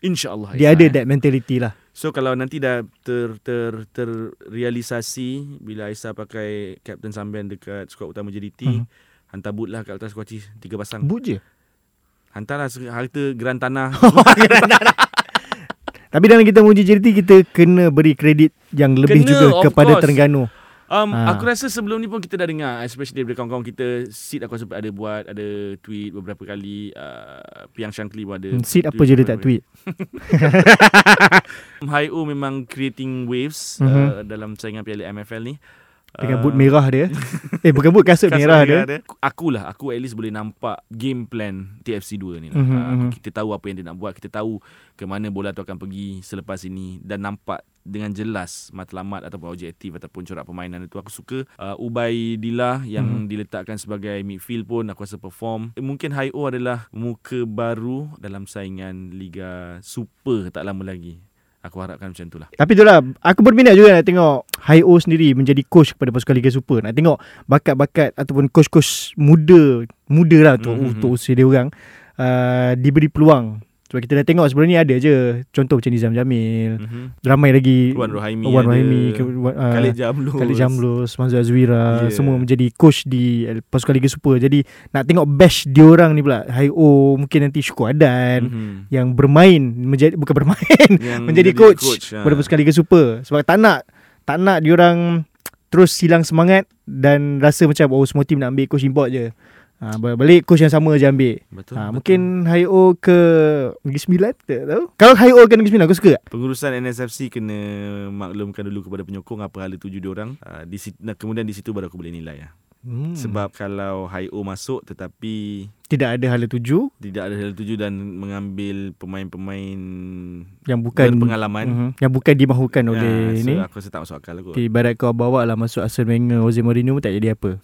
S3: InsyaAllah
S2: Dia ada
S3: eh.
S2: that mentality lah.
S3: So kalau nanti dah ter ter terrealisasi bila Aisyah pakai Captain Samben dekat skuad utama JDT,
S2: Mhm.
S3: hantar boot lah kat atas kuaci tiga pasang.
S2: Boot je.
S3: Hantarlah harta *laughs* geran tanah.
S2: Tapi dalam kita menguji JDT kita kena beri kredit yang lebih
S3: Kena,
S2: juga kepada
S3: course.
S2: Terengganu.
S3: Um,
S2: Ha.
S3: Aku rasa sebelum ni pun kita dah dengar Especially daripada kawan-kawan kita Sid aku sempat ada buat Ada tweet beberapa kali uh, Piang Shankly pun ada
S2: Hmm, Sid apa je dia tak tweet. *laughs*
S3: Hai O memang creating waves
S2: Mhm.
S3: uh, Dalam saingan piala MFL ni
S2: Dengan boot merah dia. eh bukan boot kasut,
S3: kasut
S2: merah dia.
S3: Akulah Aku at least boleh nampak Game plan TFC 2 ni lah uh,
S2: mhm.
S3: Kita tahu apa yang dia nak buat Kita tahu Ke mana bola tu akan pergi Selepas ini Dan nampak dengan jelas matlamat ataupun objektif ataupun corak permainan itu aku suka uh, Ubay Dila yang
S2: Mhm.
S3: diletakkan sebagai midfield pun aku rasa perform eh, mungkin Haio adalah muka baru dalam saingan Liga Super tak lama lagi aku harapkan macam itulah
S2: Tapi itulah Aku berminat juga nak tengok Haio sendiri Menjadi coach kepada pasukan Liga Super. Nak tengok Bakat-bakat Ataupun coach-coach muda Muda lah Untuk,
S3: Mhm.
S2: untuk usia dia orang uh, Diberi peluang Sebab kita dah tengok Sebelum ni ada je Contoh macam Nizam Jamil
S3: mm-hmm.
S2: Ramai lagi
S3: Wan Rohaimi
S2: Wan Rohaimi ke, uh,
S3: Khalid Jamlus
S2: Khalid Jamlus Manzul Azwira
S3: Yeah.
S2: Semua menjadi coach di pasukan Liga Super Jadi nak tengok bash diorang ni pula Haio Mungkin nanti Syukur Adan
S3: Mhm.
S2: Yang bermain menjadi Bukan bermain
S3: Yang *laughs*
S2: menjadi
S3: jadi
S2: coach,
S3: coach, ha.
S2: pada pasukan Liga Super sebab tak nak tak nak diorang terus hilang semangat dan rasa macam oh semua tim nak ambil coach import je. Ha, balik coach yang sama je ambil.
S3: betul,
S2: Ha,
S3: betul.
S2: mungkin Hayo ke Negeri Sembilan tak tahu. Kalau Hayo ke Negeri Sembilan aku suka. tak?
S3: Pengurusan NSFC kena maklumkan dulu kepada penyokong apa hala tuju dia orang. Uh, di kemudian di situ baru aku boleh nilai lah.
S2: Hmm.
S3: Sebab kalau Haio masuk tetapi
S2: tidak ada hala tuju
S3: tidak ada hal tuju dan mengambil pemain-pemain
S2: yang bukan
S3: berpengalaman.
S2: Mhm. yang bukan dimahukan oleh
S3: Ya, so
S2: ni.
S3: aku rasa tak masuk akal aku.
S2: Okay, ibarat kau bawa lah masuk Arsene Wenger, Jose Mourinho pun tak jadi apa.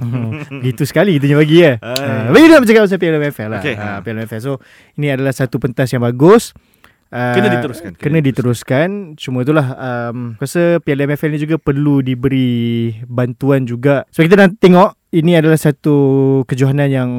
S2: *laughs* Gitu sekali kita bagi ya. Ha, bagi nak bercakap pasal Piala MFL lah.
S3: Okey.
S2: Ha, Piala MFL. So, ini adalah satu pentas yang bagus. Uh,
S3: Kena diteruskan, kena
S2: Kena diteruskan. Cuma itulah um, aku rasa Piala MFL ni juga perlu diberi bantuan juga. So kita nak tengok ini adalah satu kejohanan yang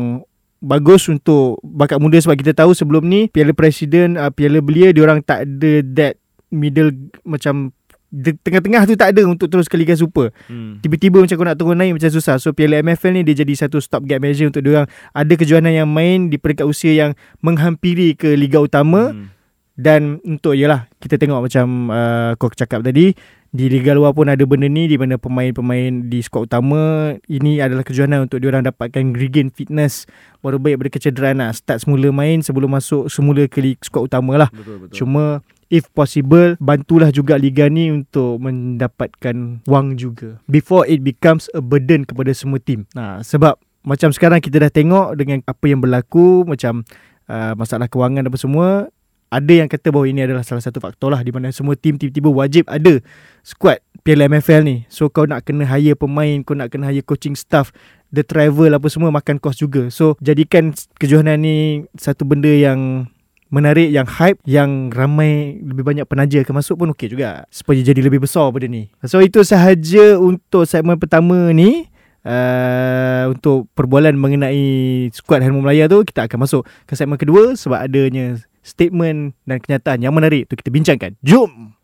S2: bagus untuk bakat muda sebab kita tahu sebelum ni Piala Presiden, uh, Piala Belia diorang tak ada that middle macam tengah-tengah tu tak ada untuk terus ke Liga Super.
S3: Hmm.
S2: Tiba-tiba macam kau nak turun naik macam susah. So Piala MFL ni dia jadi satu stop gap measure untuk diorang ada kejohanan yang main di peringkat usia yang menghampiri ke Liga Utama
S3: Hmm.
S2: Dan untuk yalah kita tengok macam uh, kau cakap tadi di liga luar pun ada benda ni di mana pemain-pemain di skuad utama ini adalah kejohanan untuk diorang dapatkan regain fitness baru baik daripada kecederaan lah. Start semula main sebelum masuk semula ke skuad utama lah.
S3: Betul betul.
S2: Cuma if possible bantulah juga liga ni untuk mendapatkan wang juga before it becomes a burden kepada semua tim. Nah, sebab macam sekarang kita dah tengok dengan apa yang berlaku macam uh, masalah kewangan apa semua ada yang kata bahawa ini adalah salah satu faktor lah di mana semua tim tiba-tiba wajib ada squad Piala MFL ni. So kau nak kena hire pemain, kau nak kena hire coaching staff, the travel apa semua makan kos juga. So jadikan kejohanan ni satu benda yang menarik yang hype yang ramai lebih banyak penaja akan masuk pun okey juga supaya jadi lebih besar benda ni. So itu sahaja untuk segmen pertama ni. Uh, untuk perbualan mengenai skuad Helmu Melaya tu kita akan masuk ke segmen kedua sebab adanya statement dan kenyataan yang menarik tu kita bincangkan. Jom.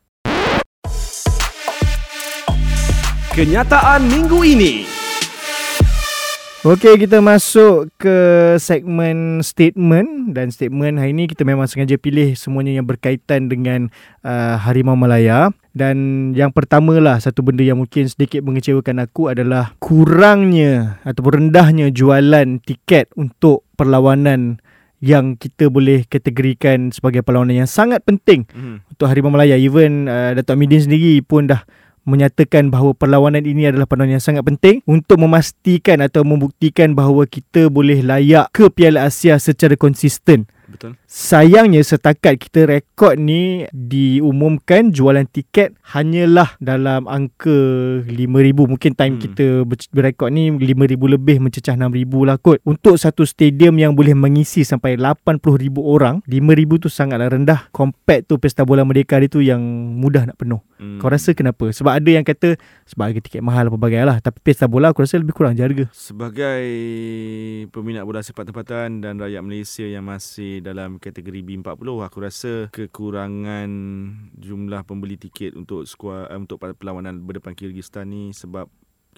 S4: Kenyataan minggu ini.
S2: Okey, kita masuk ke segmen statement dan statement hari ini kita memang sengaja pilih semuanya yang berkaitan dengan uh, Harimau Malaya dan yang pertama lah satu benda yang mungkin sedikit mengecewakan aku adalah kurangnya ataupun rendahnya jualan tiket untuk perlawanan yang kita boleh kategorikan sebagai perlawanan yang sangat penting
S3: Hmm.
S2: untuk Harimau Malaya even uh, Datuk Midin sendiri pun dah menyatakan bahawa perlawanan ini adalah perlawanan yang sangat penting untuk memastikan atau membuktikan bahawa kita boleh layak ke Piala Asia secara konsisten.
S3: Betul.
S2: Sayangnya setakat kita rekod ni diumumkan jualan tiket hanyalah dalam angka 5000 mungkin time Hmm. kita ber- berekod ni 5000 lebih mencecah 6000 lah kot. Untuk satu stadium yang boleh mengisi sampai 80000 orang, 5000 tu sangatlah rendah compared tu Pesta Bola Merdeka itu yang mudah nak penuh.
S3: Hmm.
S2: Kau rasa kenapa? Sebab ada yang kata sebab harga tiket mahal apa bagai lah tapi Pesta Bola aku rasa lebih kurang je harga.
S3: Sebagai peminat bola sepak tempatan dan rakyat Malaysia yang masih dalam kategori B40, aku rasa kekurangan jumlah pembeli tiket untuk skuad uh, untuk perlawanan berdepan Kyrgyzstan ni sebab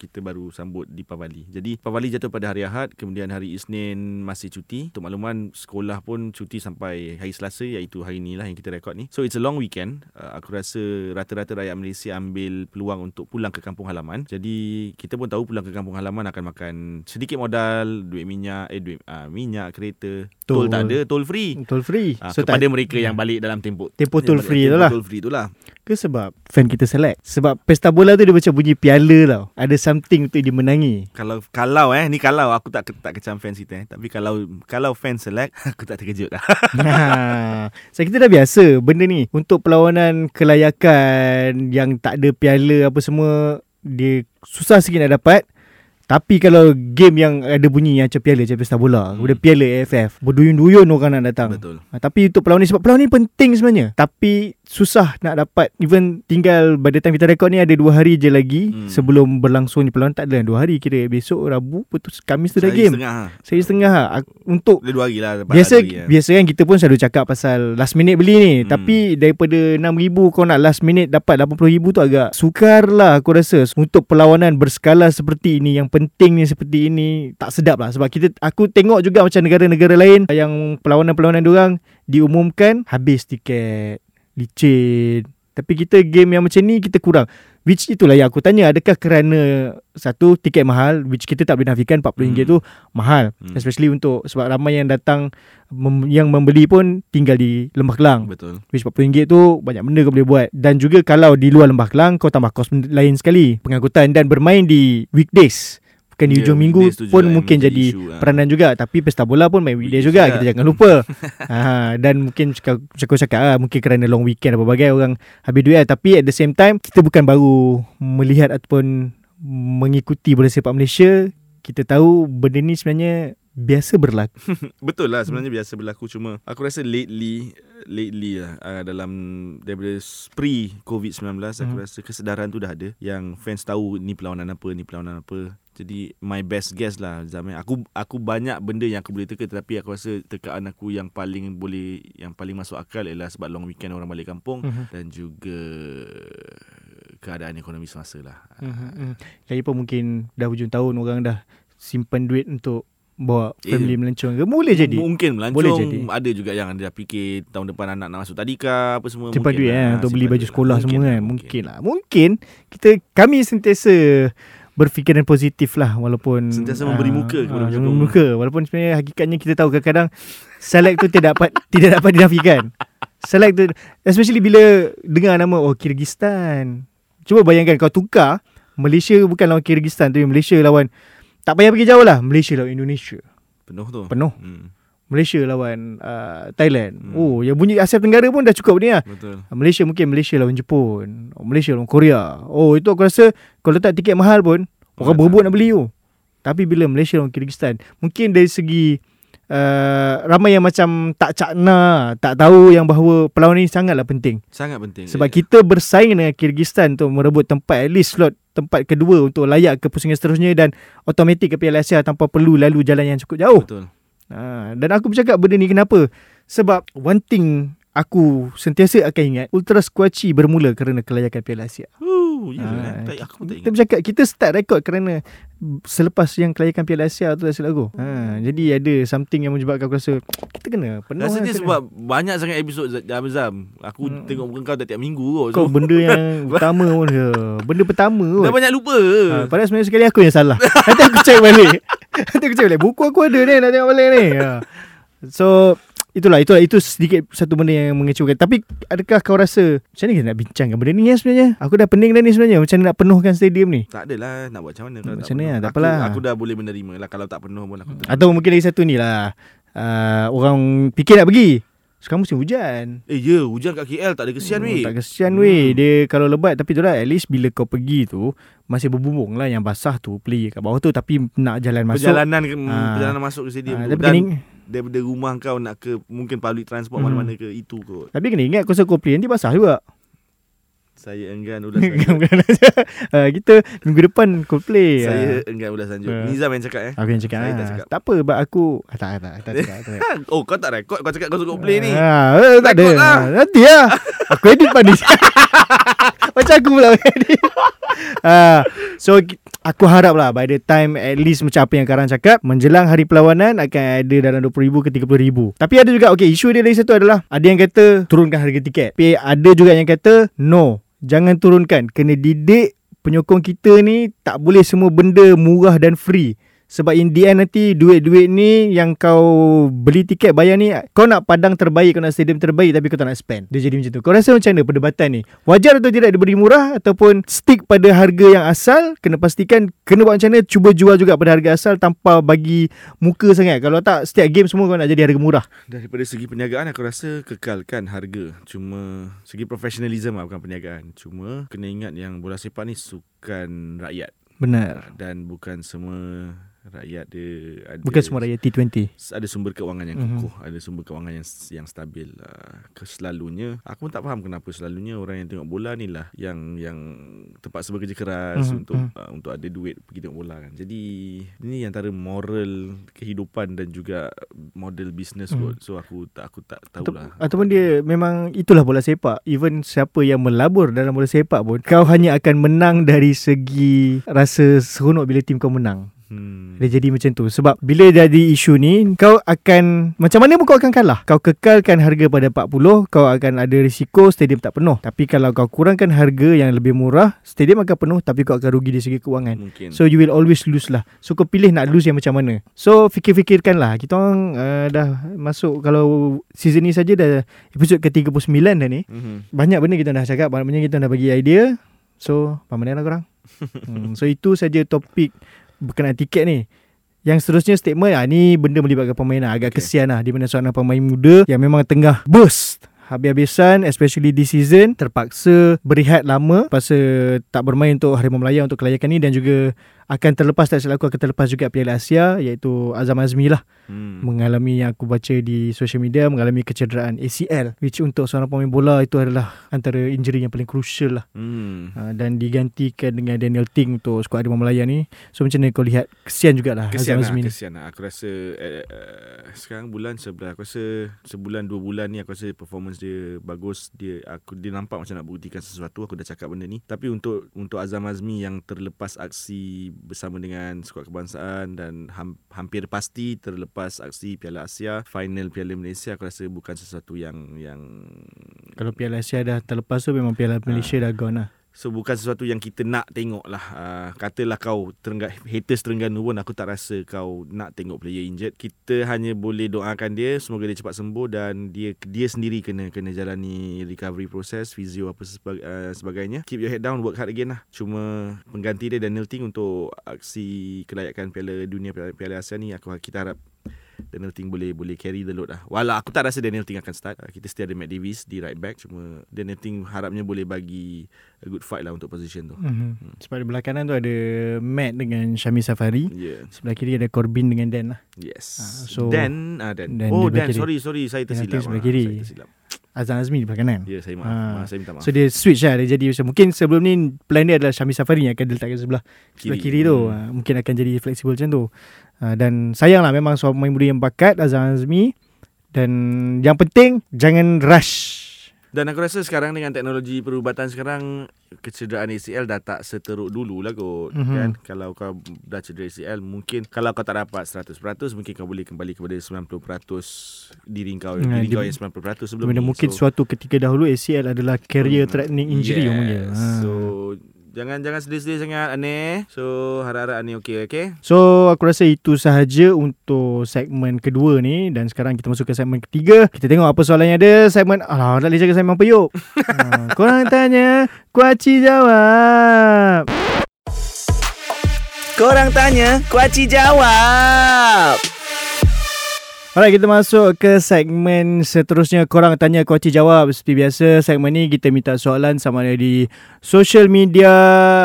S3: kita baru sambut di Pavali. Jadi Pavali jatuh pada hari Ahad, kemudian hari Isnin masih cuti. Untuk makluman, sekolah pun cuti sampai hari Selasa iaitu hari ni lah yang kita rekod ni. So it's a long weekend. Uh, aku rasa rata-rata rakyat Malaysia ambil peluang untuk pulang ke kampung halaman. Jadi kita pun tahu pulang ke kampung halaman akan makan sedikit modal, duit minyak, eh duit uh, minyak, kereta. Tol,
S2: Tol.
S3: tak ada, tol free.
S2: Tol free.
S3: Uh,
S2: so
S3: kepada
S2: tak
S3: mereka yang balik dalam tempoh
S2: Tempoh tol free
S3: tempoh
S2: tu lah.
S3: Tol free tu lah.
S2: ke sebab fan kita select? Sebab Pesta Bola tu dia macam bunyi piala tau. Ada something untuk dimenangi.
S3: Kalau kalau eh ni kalau aku tak tak kecam fans kita eh tapi kalau kalau fans select *laughs* aku tak terkejut lah.
S2: ha. So kita dah biasa benda ni untuk perlawanan kelayakan yang tak ada piala apa semua dia susah sikit nak dapat. Tapi kalau game yang ada bunyi yang macam piala macam pesta bola,
S3: Hmm.
S2: hmm. piala AFF, berduyun-duyun orang nak datang.
S3: Betul.
S2: Ha, tapi untuk perlawanan ni sebab perlawanan ni penting sebenarnya. Tapi susah nak dapat even tinggal by the time kita rekod ni ada dua hari je lagi
S3: Hmm.
S2: sebelum berlangsungnya perlawanan tak ada dua hari kira besok Rabu putus Khamis tu dah game.
S3: Setengah. ha.
S2: Sehari setengah. Ak- Untuk
S3: Dia dua hari lah.
S2: Biasa
S3: hari, ya.
S2: biasa kan kita pun selalu cakap pasal last minute beli ni
S3: hmm.
S2: Tapi daripada 6,000 kau nak last minute dapat 80,000 tu agak sukar lah aku rasa Untuk perlawanan berskala seperti ini Yang pentingnya seperti ini Tak sedap lah. Sebab kita aku tengok juga macam negara-negara lain Yang perlawanan-perlawanan diorang diumumkan Habis tiket Licin. Tapi kita game yang macam ni kita kurang. Which itulah yang aku tanya Adakah kerana Satu tiket mahal Which kita tak boleh nafikan RM40
S3: Hmm.
S2: tu mahal.
S3: Hmm.
S2: Especially untuk Sebab ramai yang datang mem, Yang membeli pun Tinggal di Lembah Kelang.
S3: Betul.
S2: Which RM40 tu Banyak benda kau boleh buat. Dan juga kalau di luar Lembah Kelang Kau tambah kos lain sekali Pengangkutan Dan bermain di weekdays Bukan di
S3: Ya,
S2: hujung minggu pun mungkin jadi
S3: isu, ah.
S2: peranan juga Tapi pesta bola pun main weekday juga
S3: juga.
S2: Kita jangan lupa ha, *laughs* Dan mungkin cakap, cakap cakap lah Mungkin kerana long weekend apa bagai Orang habis duit lah Tapi at the same time Kita bukan baru melihat Ataupun mengikuti bola sepak Malaysia Kita tahu benda ni sebenarnya Biasa berlaku *laughs*
S3: Betul lah sebenarnya biasa berlaku cuma aku rasa lately lately lah uh, dalam daripada pre COVID-19 aku
S2: Hmm.
S3: rasa kesedaran tu dah ada yang fans tahu ni perlawanan apa ni perlawanan apa. Jadi my best guess lah zaman aku aku banyak benda yang aku boleh teka tetapi aku rasa tekaan aku yang paling boleh yang paling masuk akal ialah sebab long weekend orang balik kampung
S2: Mhm.
S3: dan juga keadaan ekonomi semasa lah.
S2: Hmm. Lagipun mungkin Dah hujung tahun Orang dah simpan duit untuk Bawa
S3: Eh,
S2: family melancong ke Boleh jadi
S3: Mungkin melancong
S2: Boleh jadi.
S3: Ada juga yang anda dah fikir Tahun depan anak nak masuk tadika Apa semua
S2: Simpan
S3: mungkin
S2: duit
S3: lah.
S2: eh Untuk beli baju
S3: duit.
S2: sekolah semua
S3: lah,
S2: kan Mungkin lah Mungkin Kita Kami sentiasa Berfikiran positif lah Walaupun
S3: Sentiasa memberi
S2: ah,
S3: muka kepada
S2: ah,
S3: penyokong.
S2: Muka. Walaupun sebenarnya Hakikatnya kita tahu kadang-kadang Select tu tidak dapat *laughs* Tidak dapat dinafikan. Select tu Especially bila Dengar nama Oh Kyrgyzstan. Cuba bayangkan kau tukar Malaysia bukan lawan Kyrgyzstan Tapi Malaysia lawan Tak payah pergi jauh lah Malaysia lawan Indonesia.
S3: Penuh tu.
S2: Penuh.
S3: Hmm,
S2: Malaysia lawan uh, Thailand.
S3: Hmm.
S2: Oh yang bunyi Asia Tenggara pun dah cukup ni lah
S3: Betul.
S2: Malaysia mungkin Malaysia lawan Jepun oh, Malaysia lawan Korea. Oh itu aku rasa Kalau letak tiket mahal pun Orang
S3: Orang
S2: berebut nak beli tu. Tapi bila Malaysia lawan Kyrgyzstan Mungkin dari segi uh, Ramai yang macam Tak cakna Tak tahu yang bahawa Perlawanan ni sangatlah penting.
S3: Sangat penting
S2: Sebab
S3: Eh,
S2: kita bersaing dengan Kyrgyzstan Untuk merebut tempat At least slot Tempat kedua Untuk layak ke pusingan seterusnya Dan Automatik ke Piala Asia Tanpa perlu lalu jalan yang cukup jauh.
S3: Betul
S2: Ha, dan aku bercakap benda ni kenapa? Sebab one thing aku sentiasa akan ingat Ultra Squatchy bermula kerana kelayakan Piala Asia.
S3: Huh, ya,
S2: Ah,
S3: eh? tak, aku pun tak
S2: Kita
S3: ingat
S2: bercakap kita start rekod kerana selepas yang kelayakan Piala Asia tu dah silap aku. Ha, jadi ada something yang menyebabkan aku rasa kita kena penuh.
S3: Rasanya
S2: lah, kena.
S3: sebab Banyak sangat episod Zam Zam Aku
S2: Hmm.
S3: tengok muka kau tiap-tiap minggu kot
S2: kau
S3: so,
S2: benda yang *laughs* pertama pun ya. Benda pertama
S3: Dah
S2: kot.
S3: banyak lupa
S2: Ha, padahal sebenarnya sekali aku yang salah. Nanti aku check balik. *laughs* Nanti aku check balik. Buku aku ada ni nak tengok balik ni. Ha. So itulah itulah itu sedikit satu benda yang mengecewakan. Tapi adakah kau rasa macam ni kita nak bincangkan benda ni ya sebenarnya? Aku dah pening dah ni sebenarnya macam nak penuhkan stadium ni.
S3: Tak adalah Nak buat macam mana kalau
S2: Macam
S3: tak penuh.
S2: lah, tak
S3: aku,
S2: apalah.
S3: aku dah boleh menerima lah Kalau tak penuh pun aku terima.
S2: Atau mungkin lagi satu ni lah. Uh, orang fikir nak pergi. Sekarang musim hujan.
S3: Eh ya hujan kat KL Tak ada kesian
S2: Hmm,
S3: weh
S2: Tak kesian weh Dia kalau lebat Tapi tu lah At least bila kau pergi tu Masih berbumbung lah Yang basah tu Play kat bawah tu Tapi nak jalan masuk
S3: Perjalanan
S2: Ah.
S3: Perjalanan masuk ke stadium
S2: Ah,
S3: tu
S2: Tapi
S3: Dan daripada rumah kau Nak ke Mungkin public transport
S2: Hmm.
S3: Mana-mana ke Itu kot
S2: tapi kena ingat Kau kau play Nanti basah juga
S3: Saya *laughs* enggan ulas sanjut.
S2: Uh, *laughs* Kita Minggu depan Coldplay
S3: Saya
S2: uh,
S3: enggan ulas sanjut.
S2: Ah.
S3: Nizam yang cakap eh.
S2: Aku yang cakap,
S3: Saya
S2: ah.
S3: tak cakap.
S2: Tak apa But aku ah, Tak tak tak, tak, tak. *laughs*
S3: Oh kau tak rekod Kau cakap kau suka play ni.
S2: Ah, eh, tak ada.
S3: lah.
S2: Ah, Nanti lah Aku edit pandai Macam aku pula edit. Ah, So Aku harap lah By the time At least macam apa yang Karang cakap Menjelang hari perlawanan Akan ada dalam RM20,000 ke RM30,000 Tapi ada juga Okay isu dia lagi satu adalah Ada yang kata Turunkan harga tiket. Tapi ada juga yang kata No Jangan turunkan Kena didik Penyokong kita ni Tak boleh semua benda Murah dan free sebab in the end nanti duit-duit ni yang kau beli tiket bayar ni kau nak padang terbaik kau nak stadium terbaik tapi kau tak nak spend. Dia jadi macam tu. Kau rasa macam mana perdebatan ni? Wajar atau tidak diberi murah ataupun stick pada harga yang asal? Kena pastikan kena buat macam mana cuba jual juga pada harga asal tanpa bagi muka sangat. Kalau tak setiap game semua kau nak jadi harga murah.
S3: Daripada segi perniagaan Aku rasa kekalkan harga Cuma Segi professionalism lah Bukan perniagaan Cuma Kena ingat yang Bola sepak ni Sukan rakyat
S2: Benar.
S3: Dan bukan semua Rakyat dia ada
S2: Bukan semua rakyat T20.
S3: ada sumber keuangan yang
S2: Mhm.
S3: kukuh, ada sumber keuangan yang yang stabil. Uh, keselalunya aku pun tak faham kenapa selalunya orang yang tengok bola ni lah yang yang terpaksa bekerja keras
S2: Mhm,
S3: untuk uh, untuk ada duit pergi tengok bola kan. Jadi ini antara moral kehidupan dan juga model bisnes
S2: Mhm.
S3: kot. So aku tak aku tak
S2: Atau,
S3: tahulah.
S2: ataupun dia memang itulah bola sepak. Even siapa yang melabur dalam bola sepak pun kau hanya akan menang dari segi rasa seronok bila tim kau menang.
S3: Hmm.
S2: Dia jadi macam tu. Sebab bila jadi isu ni Kau akan Macam mana pun kau akan kalah. Kau kekalkan harga pada 40 Kau akan ada risiko Stadium tak penuh. Tapi kalau kau kurangkan harga Yang lebih murah Stadium akan penuh Tapi kau akan rugi dari segi keuangan
S3: Mungkin.
S2: So you will always lose lah. So kau pilih nak lose yang macam mana. So fikir-fikirkan lah. Kita orang uh, dah masuk Kalau season ni saja dah Episod ke-39 dah ni
S3: Mhm.
S2: Banyak benda kita dah cakap. Banyak benda kita dah bagi idea. So Pamanai lah korang. *laughs* Hmm, So itu saja topik berkenaan tiket ni. Yang seterusnya statement ah, Ni benda melibatkan pemain lah Agak okay. kesian lah Di mana seorang pemain muda Yang memang tengah burst Habis-habisan Especially this season Terpaksa berehat lama Pasal tak bermain untuk Harimau Melaya Untuk kelayakan ni Dan juga akan terlepas tak silap aku akan terlepas juga Piala Asia iaitu Azam Azmi lah. Hmm. mengalami yang aku baca di social media mengalami kecederaan ACL which untuk seorang pemain bola itu adalah antara injury yang paling crucial lah. Hmm. uh, dan digantikan dengan Daniel Ting untuk skuad Harimau Melaya ni. So macam mana kau lihat? Kesian jugalah
S3: kesian
S2: Azam Azmi
S3: lah,
S2: ni.
S3: kesian lah. Aku rasa uh, uh, sekarang bulan sebelah aku rasa sebulan dua bulan ni aku rasa performance dia bagus. Dia aku dia nampak macam nak buktikan sesuatu aku dah cakap benda ni. Tapi untuk untuk Azam Azmi yang terlepas aksi bersama dengan skuad kebangsaan dan ham, hampir pasti terlepas aksi Piala Asia final Piala Malaysia aku rasa bukan sesuatu yang yang
S2: kalau Piala Asia dah terlepas tu memang Piala Malaysia ha. dah gone lah
S3: So bukan sesuatu yang kita nak tengok lah uh, Katalah kau terenggat, haters Terengganu pun Aku tak rasa kau nak tengok player injured. Kita hanya boleh doakan dia Semoga dia cepat sembuh Dan dia dia sendiri kena kena jalani recovery process Physio apa uh, sebagainya. Keep your head down, work hard again lah. Cuma pengganti dia Daniel Ting Untuk aksi kelayakan Piala Dunia Piala, Piala Asia ni aku Kita harap Daniel Ting boleh boleh carry the load lah. Walau aku tak rasa Daniel Ting akan start. Kita still ada Matt Davis di right back. Cuma Daniel Ting harapnya boleh bagi a good fight lah untuk position tu. Mm-hmm.
S2: Hmm. Sebab di belah kanan tu ada Matt dengan Syami Safari. Yeah. Sebelah kiri ada Corbin dengan Dan lah.
S3: Yes. Uh, so Dan, uh, Dan. Dan. Oh Dan, sorry sorry saya tersilap.
S2: Sebelah kiri. Saya tersilap. Azan Azmi di belakang kanan.
S3: Ya, saya maaf. Ha. maaf. Saya minta maaf.
S2: So dia switch lah. Dia jadi macam mungkin sebelum ni plan dia adalah Syami Safari yang akan diletakkan sebelah kiri, sebelah kiri tu. Hmm. Ha, mungkin akan jadi fleksibel macam tu. Ha, dan sayang lah memang seorang pemain muda yang bakat Azan Azmi. Dan yang penting jangan rush
S3: dan aku rasa sekarang dengan teknologi perubatan sekarang kecederaan ACL dah tak seteruk dulu lah kot mm-hmm. kan. Kalau kau dah cedera ACL mungkin kalau kau tak dapat 100% mungkin kau boleh kembali kepada 90% diri kau mm, diri kau yang 90% sebelum ni.
S2: Mungkin so, suatu ketika dahulu ACL adalah career threatening injury
S3: yes. Ha. So Jangan jangan sedih-sedih sangat aneh. So harap-harap aneh okey okey.
S2: So aku rasa itu sahaja untuk segmen kedua ni dan sekarang kita masuk ke segmen ketiga. Kita tengok apa soalan yang ada. Segmen alah dah cakap segmen peyuk. *laughs* ha, korang tanya, kuaci jawab.
S4: Korang tanya, kuaci jawab.
S2: Alright, kita masuk ke segmen seterusnya. Korang tanya, kuaci jawab. Seperti biasa, segmen ni kita minta soalan sama ada di social media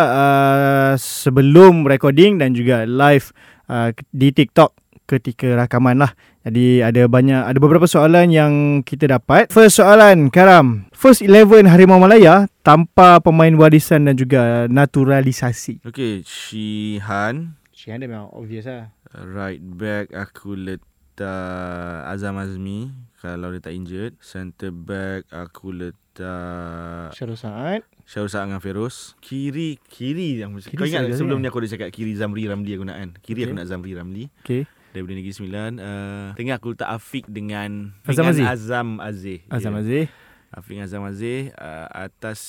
S2: uh, sebelum recording dan juga live uh, di TikTok ketika rakaman lah. Jadi ada banyak, ada beberapa soalan yang kita dapat. First soalan, Karam. First 11 Harimau Malaya tanpa pemain warisan dan juga naturalisasi.
S3: Okay, Shihan.
S2: Shihan dia memang obvious lah.
S3: Right back aku let letak Azam Azmi kalau dia tak injured. Center back aku letak
S2: Syarul Saad.
S3: Syarul Saad dengan Feroz. Kiri kiri yang kiri kau ingat sebelum ni aku dah cakap kiri Zamri Ramli aku nak kan. Kiri okay. aku nak Zamri Ramli.
S2: Okey.
S3: Daripada Negeri Sembilan uh, Tengah aku letak Afiq dengan
S2: Azam
S3: dengan
S2: Aziz.
S3: Azam Aziz
S2: Azam yeah. Aziz
S3: Afiq Azam Aziz uh, Atas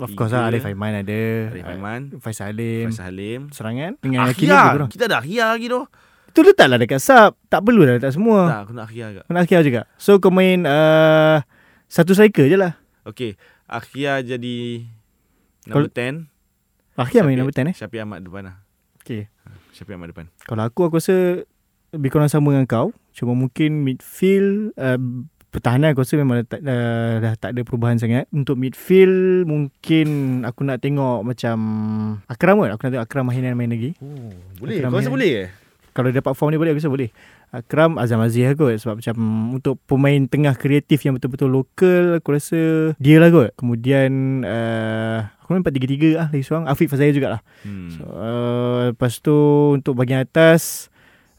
S2: Of course lah Arif Aiman ada
S3: Arif Aiman
S2: Faisal Halim
S3: Faisal Halim
S2: Serangan
S3: Dengan Akhia Kita dah Akhia lagi tu
S2: Tu letaklah dekat sub Tak perlu dah letak semua.
S3: Tak aku nak Akhia juga
S2: Aku nak Akhia juga. So kau main uh, Satu striker je lah.
S3: Okay Akhia jadi Number 10
S2: Akhia main number 10 eh?
S3: Syafiq Ahmad depan lah.
S2: Okay
S3: Syafiq Ahmad depan.
S2: Kalau aku aku rasa Lebih kurang sama dengan kau. Cuma mungkin midfield uh, Pertahanan aku rasa memang dah, dah, dah tak ada perubahan sangat. Untuk midfield Mungkin Aku nak tengok macam Akram kan Aku nak tengok Akram Mahinan main lagi.
S3: Oh, Boleh. Akram Kau rasa boleh eh
S2: kalau dapat form ni boleh aku rasa boleh. Akram Azam Aziz lah kot sebab macam untuk pemain tengah kreatif yang betul-betul lokal aku rasa dia lah kot. Kemudian uh, aku main 4-3-3 lah lagi seorang. Afiq Fazaya jugalah. Hmm. so, uh, lepas tu untuk bahagian atas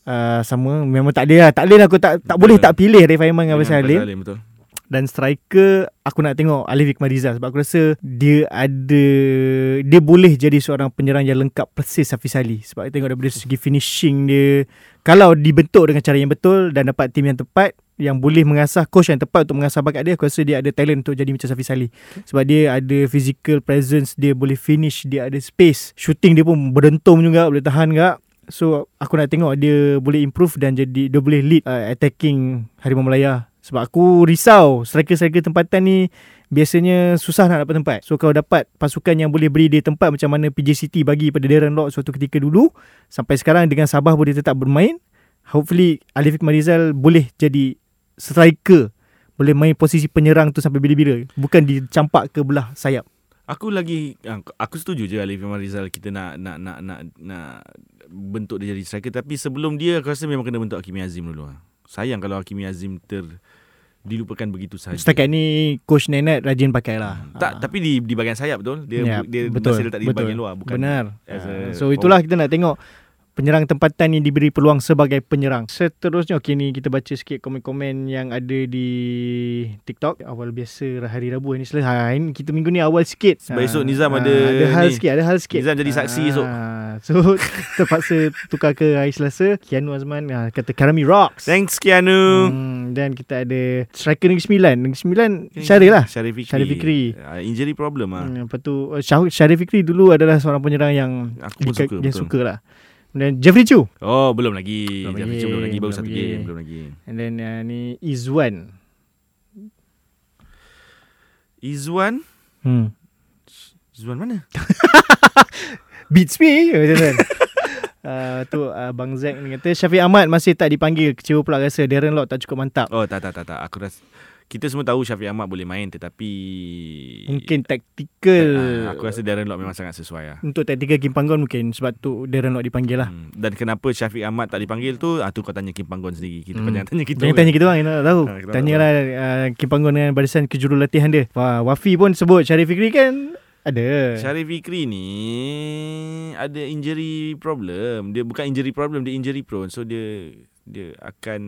S2: uh, sama. Memang tak ada lah. Tak boleh lah. Aku tak, tak boleh tak pilih Arif Aiman dengan Abang Salim.
S3: Betul
S2: dan striker aku nak tengok Alif Hikmah Rizal sebab aku rasa dia ada dia boleh jadi seorang penyerang yang lengkap persis Hafiz Ali. Sebab tengok daripada segi finishing dia kalau dibentuk dengan cara yang betul dan dapat tim yang tepat yang boleh mengasah coach yang tepat untuk mengasah bakat dia aku rasa dia ada talent untuk jadi macam Hafiz Ali. Sebab dia ada physical presence dia boleh finish dia ada space. Shooting dia pun berdentum juga boleh tahan juga. So aku nak tengok dia boleh improve dan jadi dia boleh lead uh, attacking Harimau Melaya Sebab aku risau striker-striker tempatan ni biasanya susah nak dapat tempat. So kalau dapat pasukan yang boleh beri dia tempat macam mana PJ City bagi pada Darren Lock suatu ketika dulu sampai sekarang dengan Sabah boleh tetap bermain. Hopefully Alif Marizal boleh jadi striker. Boleh main posisi penyerang tu sampai bila-bila. Bukan dicampak ke belah sayap.
S3: Aku lagi ah, aku setuju je Alif Iman Rizal kita nak nak nak nak nak bentuk dia jadi striker tapi sebelum dia aku rasa memang kena bentuk Hakimi Azim dulu lah. Sayang kalau Hakimi Azim ter dilupakan begitu sahaja.
S2: Setakat ni coach Nenet rajin pakai lah.
S3: Tak, tapi di di bahagian sayap betul. Dia
S2: Ya,
S3: dia
S2: betul,
S3: masih letak di
S2: betul.
S3: bahagian luar bukan.
S2: Benar.
S3: a
S2: so itulah kita nak tengok penyerang tempatan ni diberi peluang sebagai penyerang. Seterusnya okey ni kita baca sikit komen-komen yang ada di TikTok. Awal biasa hari Rabu ni selesai. Ini kita minggu ni awal sikit.
S3: Sebab esok Nizam
S2: Ah,
S3: ada
S2: ada hal
S3: ni.
S2: sikit, ada hal sikit.
S3: Nizam jadi saksi esok.
S2: So *laughs* terpaksa tukar ke hari Selasa. Kianu Azman ah, kata Karami rocks.
S3: Thanks Kianu.
S2: Hmm, dan kita ada striker Negeri Sembilan. Negeri Sembilan Syarif lah.
S3: Syarif Fikri.
S2: Syarif Fikri.
S3: Uh, injury problem ah.
S2: Hmm, lepas tu Syarif Fikri dulu adalah seorang penyerang yang
S3: Aku pun suka,
S2: yang
S3: betul.
S2: suka lah. Dan Jeffrey Chu.
S3: Oh, belum lagi.
S2: Belum
S3: Belum
S2: lagi,
S3: belum lagi baru
S2: belum
S3: satu
S2: lagi.
S3: game, belum lagi.
S2: And then uh, ni Izwan.
S3: Izwan,
S2: Hmm.
S3: Izwan mana? *laughs*
S2: Beats me macam tu kan. Uh, tu uh, Bang Zack ni kata Syafiq Ahmad masih tak dipanggil Kecewa pula rasa Darren Lock tak cukup mantap
S3: Oh, tak tak tak tak. Aku rasa kita semua tahu Syafiq Ahmad boleh main tetapi
S2: Mungkin taktikal
S3: Ah, aku rasa Darren Lock memang sangat sesuai lah.
S2: Untuk taktikal Kim Panggon mungkin Sebab tu Darren Lock dipanggil lah
S3: Hmm. Dan kenapa Syafiq Ahmad tak dipanggil tu ah, tu kau tanya Kim Panggon sendiri Kita
S2: Hmm.
S3: jangan tanya kita
S2: Jangan tanya kita orang Kita nak tahu
S3: Ha, kita
S2: Tanyalah uh, Kim Panggon dengan barisan kejurulatihan dia Wah, Wafi pun sebut Syarif Fikri kan Ada
S3: Syarif Fikri ni ada injury problem. Dia bukan injury problem, dia injury prone. So dia dia akan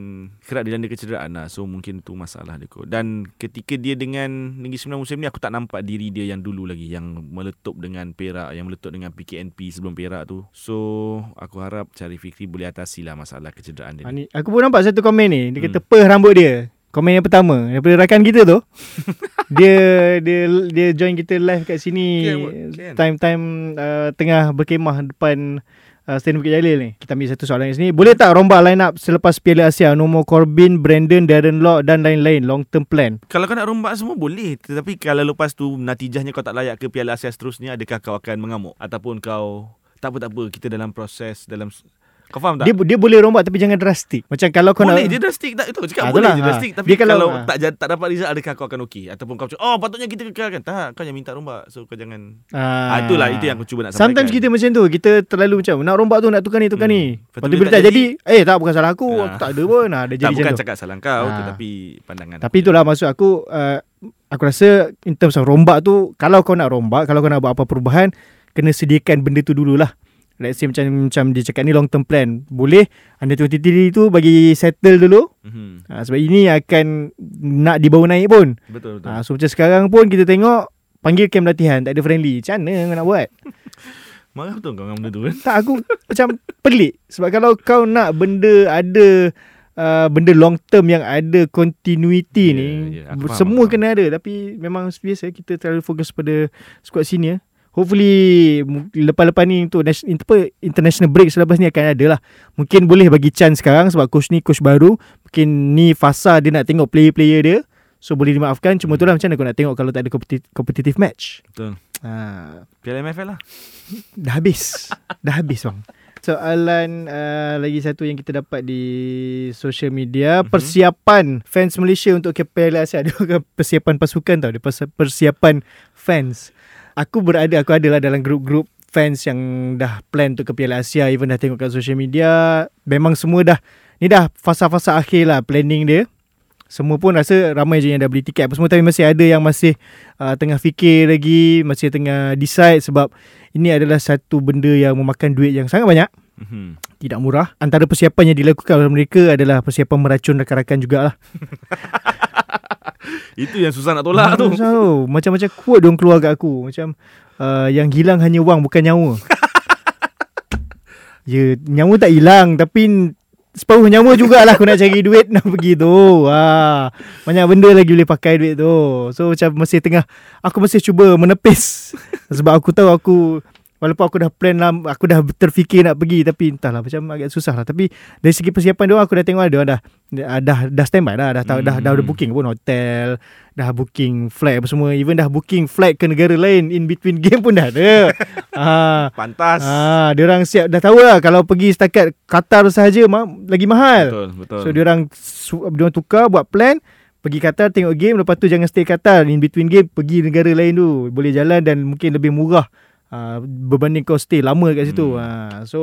S3: kerap dilanda kecederaan lah. So mungkin tu masalah dia kot. Dan ketika dia dengan Negeri Sembilan musim ni aku tak nampak diri dia yang dulu lagi yang meletup dengan Perak, yang meletup dengan PKNP sebelum Perak tu. So aku harap Syarif Fikri boleh atasi lah masalah kecederaan dia.
S2: Ha,
S3: ni.
S2: ni, aku pun nampak satu komen ni. Dia kata
S3: Hmm.
S2: peh rambut dia. Komen yang pertama daripada rakan kita tu. *laughs* dia dia dia join kita live kat sini time-time uh, tengah berkemah depan uh, Stadium Bukit Jalil ni. Kita ambil satu soalan kat sini. Boleh tak rombak line up selepas Piala Asia nombor Corbin, Brandon, Darren Lock dan lain-lain long term plan?
S3: Kalau kau nak rombak semua boleh Tetapi kalau lepas tu Natijahnya kau tak layak ke Piala Asia seterusnya Adakah kau akan mengamuk Ataupun kau Tak apa tak apa Kita dalam proses Dalam Kau faham tak?
S2: Dia dia boleh rombak tapi jangan drastik. Macam kalau kau
S3: boleh
S2: nak
S3: je drastik tak itu
S2: Ah,
S3: cakap boleh
S2: itulah,
S3: je
S2: ah.
S3: drastik tapi
S2: Dia kalau-
S3: kalau,
S2: ah.
S3: tak tak dapat result adakah kau akan okey ataupun kau cakap oh patutnya kita kekalkan tak kau yang minta rombak so kau jangan ah, itulah itu yang aku cuba nak sampaikan
S2: Sometimes kita macam tu Kita terlalu macam Nak rombak tu Nak tukar ni tukar
S3: Hmm.
S2: ni
S3: Lepas
S2: Lepas
S3: tu
S2: tu
S3: bila
S2: bila
S3: tak
S2: tak jadi Eh tak bukan salah aku
S3: Ah.
S2: Aku tak ada pun nah, Dia
S3: tak
S2: jadi
S3: bukan
S2: macam tu
S3: cakap salah kau
S2: Ah.
S3: tetapi pandangan
S2: Tapi itulah maksud aku uh, Aku rasa In terms of rombak tu Kalau kau nak rombak Kalau kau nak buat apa perubahan Kena sediakan benda tu dululah Let's say macam macam dia cakap ni long term plan. Boleh Under 23 tu bagi settle dulu.
S3: Mhm.
S2: ha, Sebab ini akan Nak dibawa naik pun.
S3: Betul betul.
S2: Ha, So macam sekarang pun kita tengok Panggil camp latihan Tak ada friendly. Macam mana kau nak buat? *laughs*
S3: Marah betul kau dengan benda tu kan?
S2: Tak aku macam pelik. Sebab kalau kau nak benda ada uh, Benda long term yang ada continuity
S3: Ya,
S2: ni
S3: ya, aku faham,
S2: Semua
S3: faham.
S2: kena ada. Tapi memang biasa kita terlalu fokus pada squad senior Hopefully lepas-lepas ni untuk international break selepas ni akan ada lah. Mungkin boleh bagi chance sekarang sebab coach ni coach baru. Mungkin ni fasa dia nak tengok player-player dia. So boleh dimaafkan. Cuma itulah macam mana kau nak tengok kalau tak ada competi- competitive match.
S3: betul
S2: Ha,
S3: Piala MFL lah
S2: Dah habis Dah habis bang Soalan uh, lagi satu yang kita dapat di social media
S3: Mhm.
S2: Persiapan fans Malaysia untuk ke Piala Asia *laughs* Dia bukan persiapan pasukan tau Dia persiapan fans Aku berada, aku adalah dalam grup-grup fans yang dah plan untuk ke Piala Asia Even dah tengok kat social media Memang semua dah Ni dah fasa-fasa akhir lah planning dia semua pun rasa ramai je yang dah beli tiket apa semua tapi masih ada yang masih uh, tengah fikir lagi, masih tengah decide sebab ini adalah satu benda yang memakan duit yang sangat banyak,
S3: Mhm.
S2: tidak murah. Antara persiapan yang dilakukan oleh mereka adalah persiapan meracun rakan-rakan jugalah. *laughs* *laughs*
S3: Itu yang susah nak tolak tu
S2: macam-macam quote diorang keluar kat aku. Macam uh, yang hilang hanya wang bukan nyawa. *laughs* ya, nyawa tak hilang tapi separuh nyawa jugalah aku nak cari duit nak pergi tu. Ha, banyak benda lagi boleh pakai duit tu. So macam masih tengah aku masih cuba menepis sebab aku tahu aku Walaupun aku dah plan lah, aku dah terfikir nak pergi tapi entahlah macam agak susah lah. Tapi dari segi persiapan dia aku dah tengok dia orang dah dah dah, dah standby dah, dah, tahu dah, dah dah
S3: Hmm.
S2: booking pun hotel, dah booking flight apa semua, even dah booking flight ke negara lain in between *laughs* game pun dah ada. *laughs* ah,
S3: Pantas.
S2: ah, dia orang siap dah tahu lah kalau pergi setakat Qatar sahaja ma- lagi mahal.
S3: Betul, betul.
S2: So dia orang su- dia orang tukar buat plan pergi Qatar tengok game lepas tu jangan stay Qatar in between game pergi negara lain tu boleh jalan dan mungkin lebih murah uh, berbanding kau stay lama kat situ. Hmm. Uh, so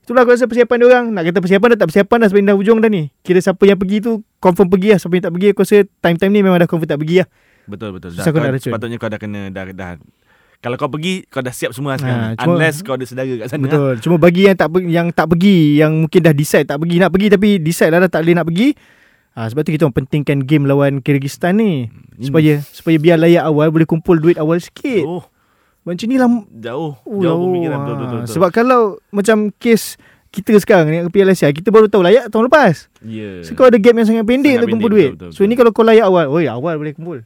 S2: itulah aku rasa persiapan dia orang. Nak kata persiapan dah tak persiapan dah sebab dah hujung dah ni. Kira siapa yang pergi tu confirm pergi lah. Siapa yang tak pergi aku rasa time-time ni memang dah confirm tak pergi lah.
S3: Betul betul.
S2: Susah kau
S3: kau, sepatutnya kau dah kena dah dah kalau kau pergi kau dah siap semua lah sekarang.
S2: Ha, cuma-
S3: Unless kau ada saudara kat sana.
S2: Betul. Cuma bagi yang tak yang tak pergi yang mungkin dah decide tak pergi nak pergi tapi decide lah dah tak boleh nak pergi. Ah sebab tu kita orang pentingkan game lawan Kyrgyzstan ni
S3: Hmm.
S2: supaya supaya biar layak awal boleh kumpul duit awal sikit.
S3: Oh,
S2: Macam ni lah
S3: jauh.
S2: Oh,
S3: jauh
S2: jauh.
S3: pemikiran betul
S2: Ah,
S3: betul. betul.
S2: Sebab kalau macam kes kita sekarang ni Piala Asia kita baru tahu layak tahun lepas.
S3: yeah.
S2: So kau ada gap yang sangat pendek
S3: Sangat
S2: untuk kumpul duit.
S3: betul, betul,
S2: so ini kalau kau layak awal, oi awal boleh kumpul.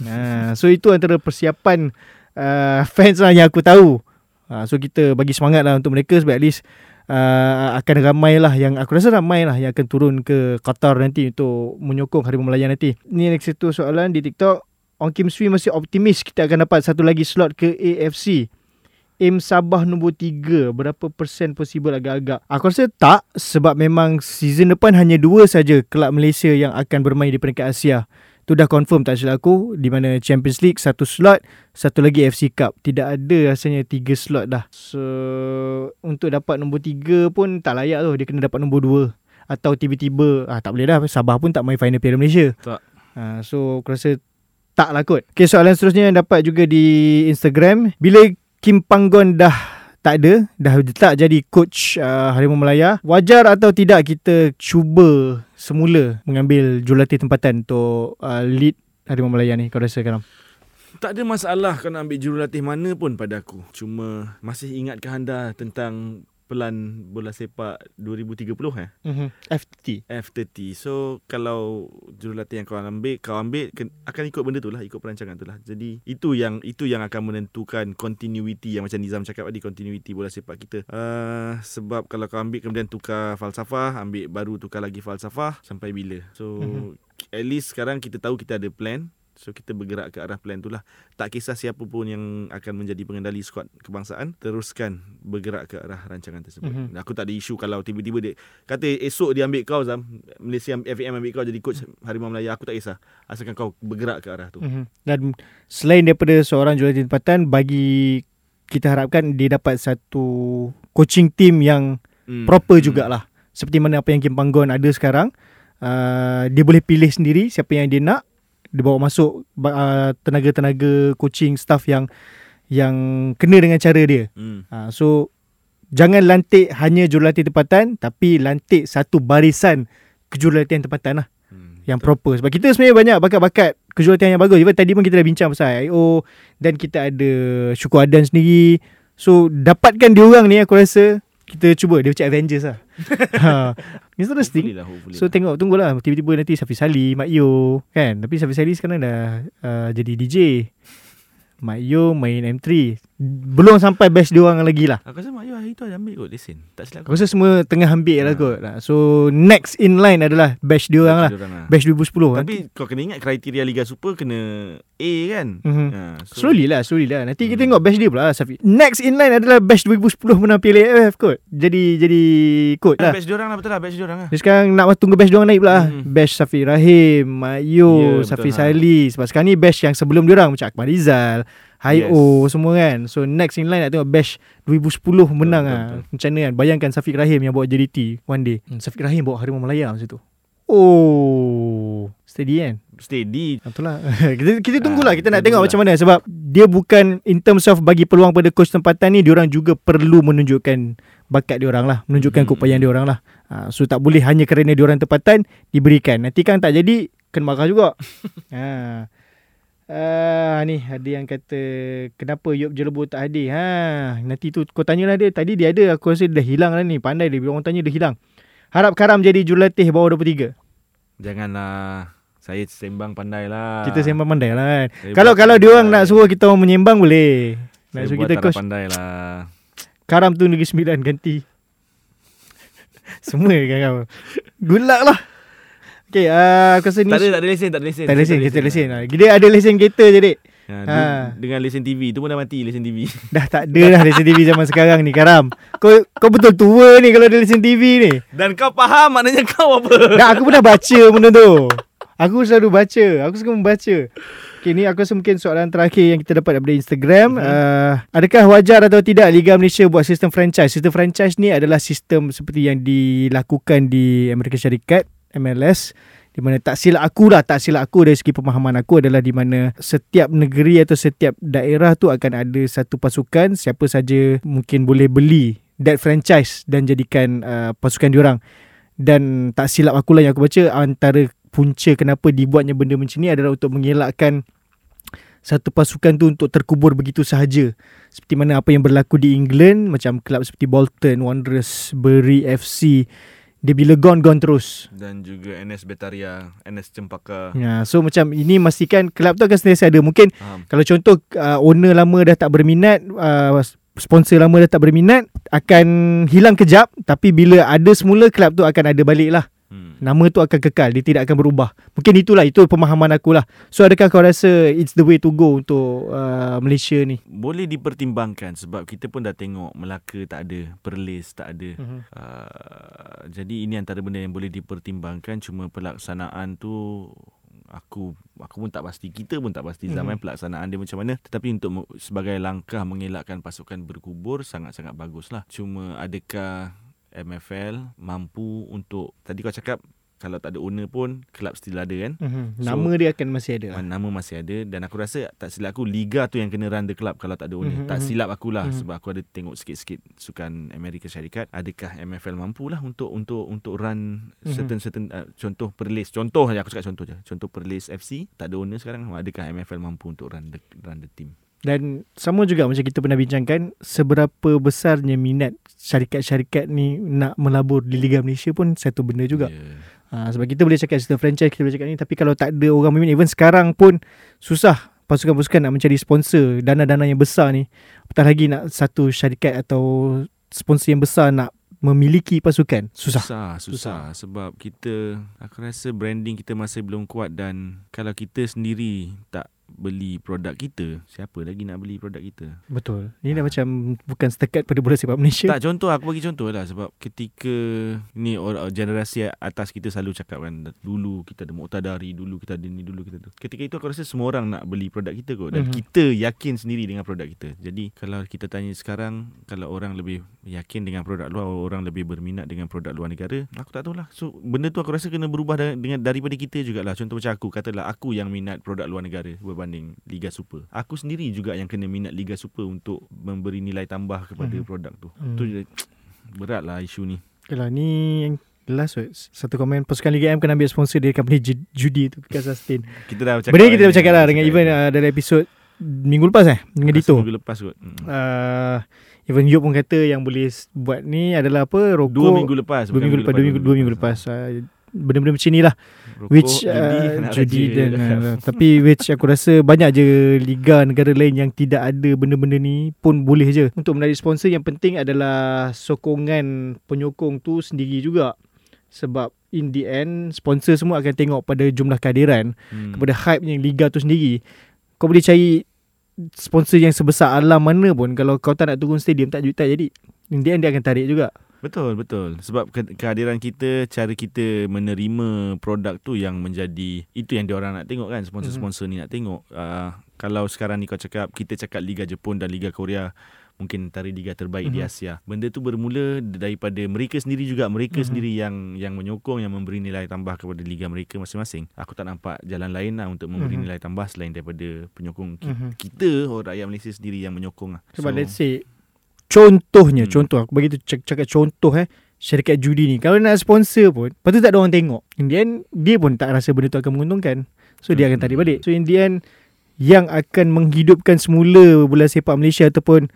S2: nah, *laughs* so itu antara persiapan uh, *laughs* fans lah yang aku tahu. Uh, so kita bagi semangat lah untuk mereka sebab at least uh, akan ramai lah yang aku rasa ramai lah yang akan turun ke Qatar nanti untuk menyokong Harimau Melaya nanti. Ni next satu soalan di TikTok. Ong Kim Swee masih optimis kita akan dapat satu lagi slot ke AFC. Aim Sabah nombor 3 Berapa persen possible agak-agak? Aku rasa tak Sebab memang season depan hanya dua saja Kelab Malaysia yang akan bermain di peringkat Asia. Tu dah confirm tak silap aku Di mana Champions League satu slot Satu lagi FC Cup. Tidak ada rasanya tiga slot dah. So Untuk dapat nombor 3 pun tak layak tu. Dia kena dapat nombor 2 Atau tiba-tiba ah, Tak boleh dah. Sabah pun tak main final Piala Malaysia.
S3: Tak.
S2: ah, So aku rasa tak lah kot Okay soalan seterusnya yang dapat juga di Instagram Bila Kim Panggon dah tak ada Dah tak jadi coach uh, Harimau Melaya Wajar atau tidak kita cuba semula Mengambil jurulatih tempatan untuk uh, lead Harimau Melaya ni Kau rasa Karam?
S3: Tak ada masalah kau nak ambil jurulatih mana pun pada aku. Cuma masih ingatkah anda tentang pelan bola sepak 2030 eh?
S2: Mm-hmm. FT
S3: F30. So kalau jurulatih yang kau ambil, kau ambil akan ikut benda tu lah, ikut perancangan tu lah. Jadi itu yang itu yang akan menentukan continuity yang macam Nizam cakap tadi, continuity bola sepak kita. Uh, sebab kalau kau ambil kemudian tukar falsafah, ambil baru tukar lagi falsafah sampai bila. So
S2: Mhm.
S3: at least sekarang kita tahu kita ada plan. So kita bergerak ke arah plan tu lah Tak kisah siapa pun yang akan menjadi pengendali skuad kebangsaan Teruskan bergerak ke arah rancangan tersebut
S2: Mhm.
S3: mm-hmm. Aku tak ada isu kalau tiba-tiba dia Kata esok dia ambil kau Zam Malaysia FAM ambil kau jadi coach Harimau Melaya Aku tak kisah Asalkan kau bergerak ke arah tu
S2: mm-hmm. Dan selain daripada seorang jurulatih tempatan Bagi kita harapkan dia dapat satu coaching team yang
S3: hmm.
S2: proper jugalah seperti mana apa yang Kim Panggon ada sekarang uh, dia boleh pilih sendiri siapa yang dia nak dia bawa masuk uh, tenaga-tenaga coaching staff yang yang kena dengan cara dia.
S3: Hmm.
S2: uh, so jangan lantik hanya jurulatih tempatan tapi lantik satu barisan kejurulatihan tempatan lah.
S3: Hmm.
S2: yang proper. Sebab kita sebenarnya banyak bakat-bakat kejurulatihan yang bagus. Even tadi pun kita dah bincang pasal IO dan kita ada Syukur Adan sendiri. So dapatkan diorang ni aku rasa kita cuba. Dia macam Avengers lah *laughs* ha. interesting
S3: Hopefully lah hopefully
S2: So tengok tunggulah tiba-tiba nanti Safi Sali, Mak Yo kan. Tapi Safi Sali sekarang dah uh, jadi DJ. Mak Yo main M3. Belum sampai batch dia orang lagi lah.
S3: Aku rasa Mak Yu hari tu ada ambil kot lesen Tak silap
S2: Aku rasa semua tengah ambil lah
S3: Ha.
S2: kot. Lah. So next in line adalah batch dia orang lah.
S3: Diorang lah.
S2: Batch 2010.
S3: Tapi kau kena ingat kriteria Liga Super kena A kan
S2: Mhm.
S3: ha, so,
S2: Slowly lah, slowly lah. Nanti kita
S3: Hmm.
S2: tengok batch dia pula lah, Safi. Next in line adalah batch 2010 menang Piala AFF kot. Jadi jadi kot
S3: Ah,
S2: lah.
S3: Batch diorang lah betul lah Batch diorang lah
S2: Jadi sekarang nak tunggu batch diorang naik pula lah.
S3: Hmm.
S2: Batch Safi Rahim, Mak Yo,
S3: Ya,
S2: Safi
S3: betul, ha.
S2: Sali. Sebab sekarang ni batch yang sebelum diorang macam Akbar Rizal, Hayo semua kan. So next in line nak tengok batch 2010 menang
S3: betul,
S2: ah.
S3: betul.
S2: Macam mana kan? Bayangkan Safiq Rahim yang bawa JDT one day. Hmm, Safiq Rahim bawa Harimau Melaya masa tu. Oh, steady kan?
S3: Steady
S2: Ah, Itulah. *laughs* kita kita tunggulah
S3: Ah,
S2: kita nak
S3: kita
S2: tengok
S3: tunggulah.
S2: macam mana sebab dia bukan in terms of bagi peluang pada coach tempatan ni diorang juga perlu menunjukkan bakat diorang lah, menunjukkan
S3: Hmm.
S2: keupayaan diorang lah. Ha, so tak boleh hanya kerana diorang tempatan diberikan. Nanti kan tak jadi kena marah juga. ha. *laughs* Ah ni ada yang kata kenapa Yop Jelebo tak hadir. Ha nanti tu kau tanyalah dia. Tadi dia ada aku rasa dah hilang lah ni. Pandai dia bila orang tanya dia hilang. Harap Karam jadi jurulatih bawah 23.
S3: Janganlah Saya sembang pandai lah
S2: Kita sembang pandai lah kan.
S3: Saya
S2: Kalau kalau dia orang nak suruh kita orang menyembang boleh.
S3: Saya
S2: So
S3: buat
S2: kita coach
S3: pandai lah.
S2: Karam tu Negeri Sembilan ganti. *laughs* Semua kan kau. Good luck lah. Okay, uh, aku rasa ni
S3: Tak ada, tak ada lesen, tak ada lesen.
S2: tak ada lesen, kita lesen. lah. Dia ada lesen kereta je, dek.
S3: Ha,
S2: Ha.
S3: ha. Dengan lesen TV, tu pun dah mati lesen TV. *laughs*
S2: Dah tak ada dah lesen TV zaman sekarang ni, Karam. Kau kau betul tua ni kalau ada lesen TV ni.
S3: Dan kau faham maknanya kau apa?
S2: Dah aku pernah baca benda tu. Aku selalu baca. Aku suka membaca. Okay, ni aku rasa mungkin soalan terakhir yang kita dapat daripada Instagram. Mm-hmm. Uh, adakah wajar atau tidak Liga Malaysia buat sistem franchise? Sistem franchise ni adalah sistem seperti yang dilakukan di Amerika Syarikat, MLS. Di mana tak silap aku lah, tak silap aku dari segi pemahaman aku adalah di mana setiap negeri atau setiap daerah tu akan ada satu pasukan. Siapa saja mungkin boleh beli that franchise dan jadikan uh, pasukan diorang dan tak silap aku lah yang aku baca antara punca kenapa dibuatnya benda macam ni adalah untuk mengelakkan satu pasukan tu untuk terkubur begitu sahaja seperti mana apa yang berlaku di England macam kelab seperti Bolton, Wanderers, Bury FC dia bila gone gone terus.
S3: Dan juga NS Betaria, NS Cempaka.
S2: Ya, so macam ini memastikan kelab tu akan sentiasa ada. Mungkin
S3: Faham.
S2: kalau contoh uh, owner lama dah tak berminat, uh, sponsor lama dah tak berminat, akan hilang kejap tapi bila ada semula kelab tu akan ada balik lah.
S3: Hmm.
S2: Nama tu akan kekal Dia tidak akan berubah Mungkin itulah Itu pemahaman aku lah So adakah kau rasa It's the way to go Untuk uh, Malaysia ni
S3: Boleh dipertimbangkan sebab kita pun dah tengok Melaka tak ada, Perlis tak ada.
S2: Mhm.
S3: Uh, jadi ini antara benda yang boleh dipertimbangkan cuma pelaksanaan tu aku aku pun tak pasti kita pun tak pasti zaman
S2: Mhm.
S3: pelaksanaan dia macam mana tetapi untuk sebagai langkah mengelakkan pasukan berkubur sangat-sangat baguslah cuma adakah MFL mampu untuk tadi kau cakap kalau tak ada owner pun kelab still ada kan
S2: Mhm.
S3: So-
S2: Nama dia akan masih ada lah.
S3: Nama masih ada dan aku rasa tak silap aku liga tu yang kena run the club kalau tak ada owner.
S2: Mhm,
S3: Mm-hmm. Tak
S2: mhm.
S3: silap aku lah
S2: Mhm.
S3: mm-hmm. sebab aku ada tengok sikit-sikit sukan Amerika Syarikat. Adakah MFL mampu lah untuk untuk untuk run
S2: Mhm.
S3: certain certain uh, contoh Perlis. Contoh je aku cakap contoh je. Contoh Perlis FC tak ada owner sekarang. Adakah MFL mampu untuk run the run the team?
S2: Dan sama juga macam kita pernah bincangkan Seberapa besarnya minat syarikat-syarikat ni Nak melabur di Liga Malaysia pun Satu benda juga
S3: Yeah.
S2: ha, Sebab kita boleh cakap sistem franchise Kita boleh cakap ni Tapi kalau tak ada orang berminat Even sekarang pun Susah pasukan-pasukan nak mencari sponsor Dana-dana yang besar ni Apatah lagi nak satu syarikat atau Sponsor yang besar nak memiliki pasukan Susah
S3: Susah, susah. Sebab kita, aku rasa branding kita masih belum kuat dan kalau kita sendiri tak beli produk kita, siapa lagi nak beli produk kita?
S2: Betul Ini dah macam Bukan setakat pada bola sepak Malaysia
S3: Tak contoh aku bagi contoh lah sebab ketika ni or, generasi atas kita selalu cakap kan dulu kita ada Muqtadari dulu kita ada ni dulu kita tu. Ketika itu aku rasa semua orang nak beli produk kita kot dan
S2: Mhm.
S3: mm-hmm. kita yakin sendiri dengan produk kita. Jadi kalau kita tanya sekarang kalau orang lebih yakin dengan produk luar orang lebih berminat dengan produk luar negara, aku tak tahulah. So benda tu aku rasa kena berubah da- dengan daripada kita jugalah. Contoh macam aku katalah aku yang minat produk luar negara berbanding Liga Super. Aku sendiri juga yang kena minat Liga Super untuk memberi nilai tambah kepada hmm. produk tu.
S2: Hmm.
S3: Tu *tsk* beratlah isu ni.
S2: Okay lah ni yang last word Satu komen Pasukan Liga M kena ambil sponsor Dari company ju- judi tu Because sustain
S3: Kita dah cakap.
S2: Benda ni kita dah bercakap lah Dengan even uh, Dalam episod Minggu lepas eh Dengan
S3: Rasa
S2: Dito
S3: Minggu lepas kot. Hmm.
S2: uh, Even Yop pun kata Yang boleh buat ni Adalah apa Rokok
S3: Dua minggu lepas.
S2: Dua minggu lepas Dua minggu, dua minggu lepas uh, Benda-benda macam ni lah.
S3: Rokok,
S2: Which
S3: judi,
S2: uh, Judi dan uh, Tapi which aku rasa Banyak je Liga negara lain Yang tidak ada benda-benda ni Pun boleh je. Untuk menarik sponsor Yang penting adalah Sokongan penyokong tu sendiri juga. Sebab in the end Sponsor semua akan tengok pada jumlah kehadiran
S3: Hmm.
S2: Kepada hype yang Liga tu sendiri. Kau boleh cari Sponsor yang sebesar alam mana pun. Kalau kau tak nak turun stadium Tak, tak jadi. In the end dia akan tarik juga
S3: Betul, betul. Sebab ke- kehadiran kita, cara kita menerima produk tu yang menjadi itu yang diorang nak tengok kan, sponsor-sponsor ni nak tengok. Uh, kalau sekarang ni kau cakap kita cakap Liga Jepun dan Liga Korea mungkin antara liga terbaik
S2: Mhm.
S3: di Asia. Benda tu bermula daripada mereka sendiri juga, mereka
S2: Mhm.
S3: sendiri yang yang menyokong yang memberi nilai tambah kepada liga mereka masing-masing. Aku tak nampak jalan lain lah untuk memberi
S2: Mhm.
S3: nilai tambah selain daripada penyokong
S2: Mhm.
S3: kita orang rakyat Malaysia sendiri yang menyokong lah.
S2: Sebab so, let's say Contohnya hmm.
S3: Hmm.
S2: Contoh Aku bagi tu cak- cakap contoh eh Syarikat judi ni Kalau nak sponsor pun Lepas tu tak ada orang tengok In the end Dia pun tak rasa benda tu akan menguntungkan So dia akan
S3: Hmm.
S2: tarik balik So in the end Yang akan menghidupkan semula Bola sepak Malaysia Ataupun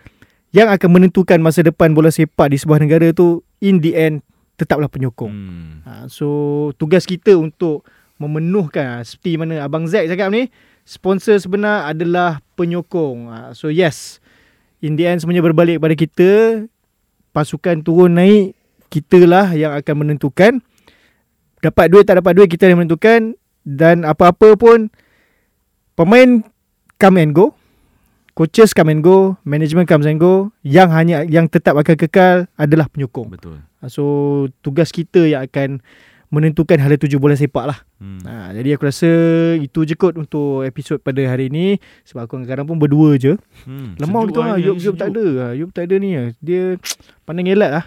S2: Yang akan menentukan masa depan Bola sepak di sebuah negara tu In the end Tetaplah penyokong
S3: Hmm.
S2: Ha, so tugas kita untuk memenuhkan ha, seperti mana Abang Zack cakap ni, sponsor sebenar adalah penyokong. Ha, so yes, in the end semuanya berbalik pada kita. Pasukan turun naik, kita lah yang akan menentukan. Dapat duit tak dapat duit kita yang menentukan dan apa-apa pun pemain come and go. Coaches come and go, management comes and go. Yang hanya yang tetap akan kekal adalah penyokong.
S3: Betul.
S2: So tugas kita yang akan menentukan hala tuju bola sepak lah.
S3: Hmm.
S2: Ha, jadi aku rasa itu je kot untuk episod pada hari ini. Sebab aku kadang-kadang pun berdua je.
S3: Hmm.
S2: Lemah
S3: Sejuk
S2: betul lah. Yop,
S3: ni,
S2: Yop tak ada. lah. Yop tak ada ni. lah. Dia *tsk* pandang elak lah.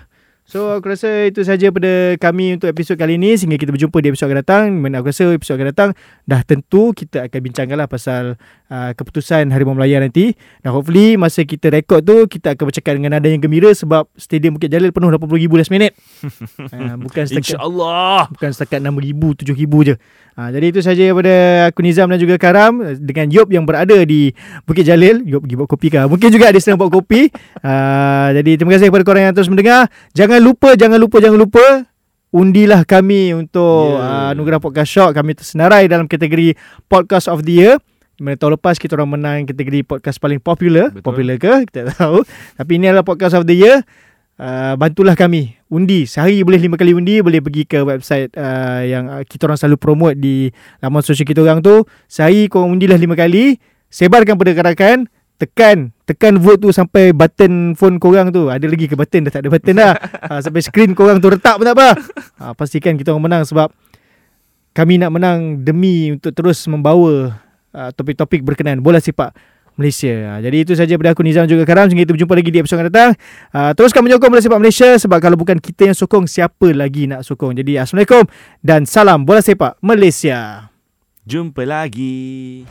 S2: So aku rasa itu saja pada kami untuk episod kali ini sehingga kita berjumpa di episod akan datang. Mana aku rasa episod akan datang dah tentu kita akan bincangkan lah pasal uh, keputusan Harimau Melaya nanti. Dan hopefully masa kita rekod tu kita akan bercakap dengan nada yang gembira sebab Stadium Bukit Jalil penuh 80,000 last minit. *laughs* uh, bukan setakat
S3: InsyaAllah.
S2: bukan setakat 6,000, 7,000 je. Ha, jadi itu saja daripada aku Nizam dan juga Karam dengan Yop yang berada di Bukit Jalil. Yop pergi buat kopi kah? Mungkin juga ada sedang buat kopi. Ha, jadi terima kasih kepada korang yang terus mendengar. Jangan lupa, jangan lupa, jangan lupa undilah kami untuk
S3: Yeah.
S2: yeah. uh, Anugerah Podcast Shock. Kami tersenarai dalam kategori Podcast of the Year. Mana tahun lepas kita orang menang kategori podcast paling popular.
S3: Betul.
S2: Popular ke? *laughs* Kita tak tahu. Tapi ini adalah Podcast of the Year. Uh, bantulah kami undi sehari boleh lima kali undi boleh pergi ke website uh, yang uh, kita orang selalu promote di laman sosial kita orang tu sehari korang undilah lima kali sebarkan pada rakan tekan tekan vote tu sampai button phone korang tu ada lagi ke button dah tak ada button dah uh, *laughs* sampai screen korang tu retak pun tak apa uh, pastikan kita orang menang sebab kami nak menang demi untuk terus membawa uh, topik-topik berkenaan bola sepak Malaysia. Ha, jadi itu saja daripada aku Nizam juga Karam. Sehingga kita berjumpa lagi di episod akan datang. Uh, teruskan menyokong bola sepak Malaysia sebab kalau bukan kita yang sokong, siapa lagi nak sokong. Jadi Assalamualaikum dan salam bola sepak Malaysia.
S3: Jumpa lagi.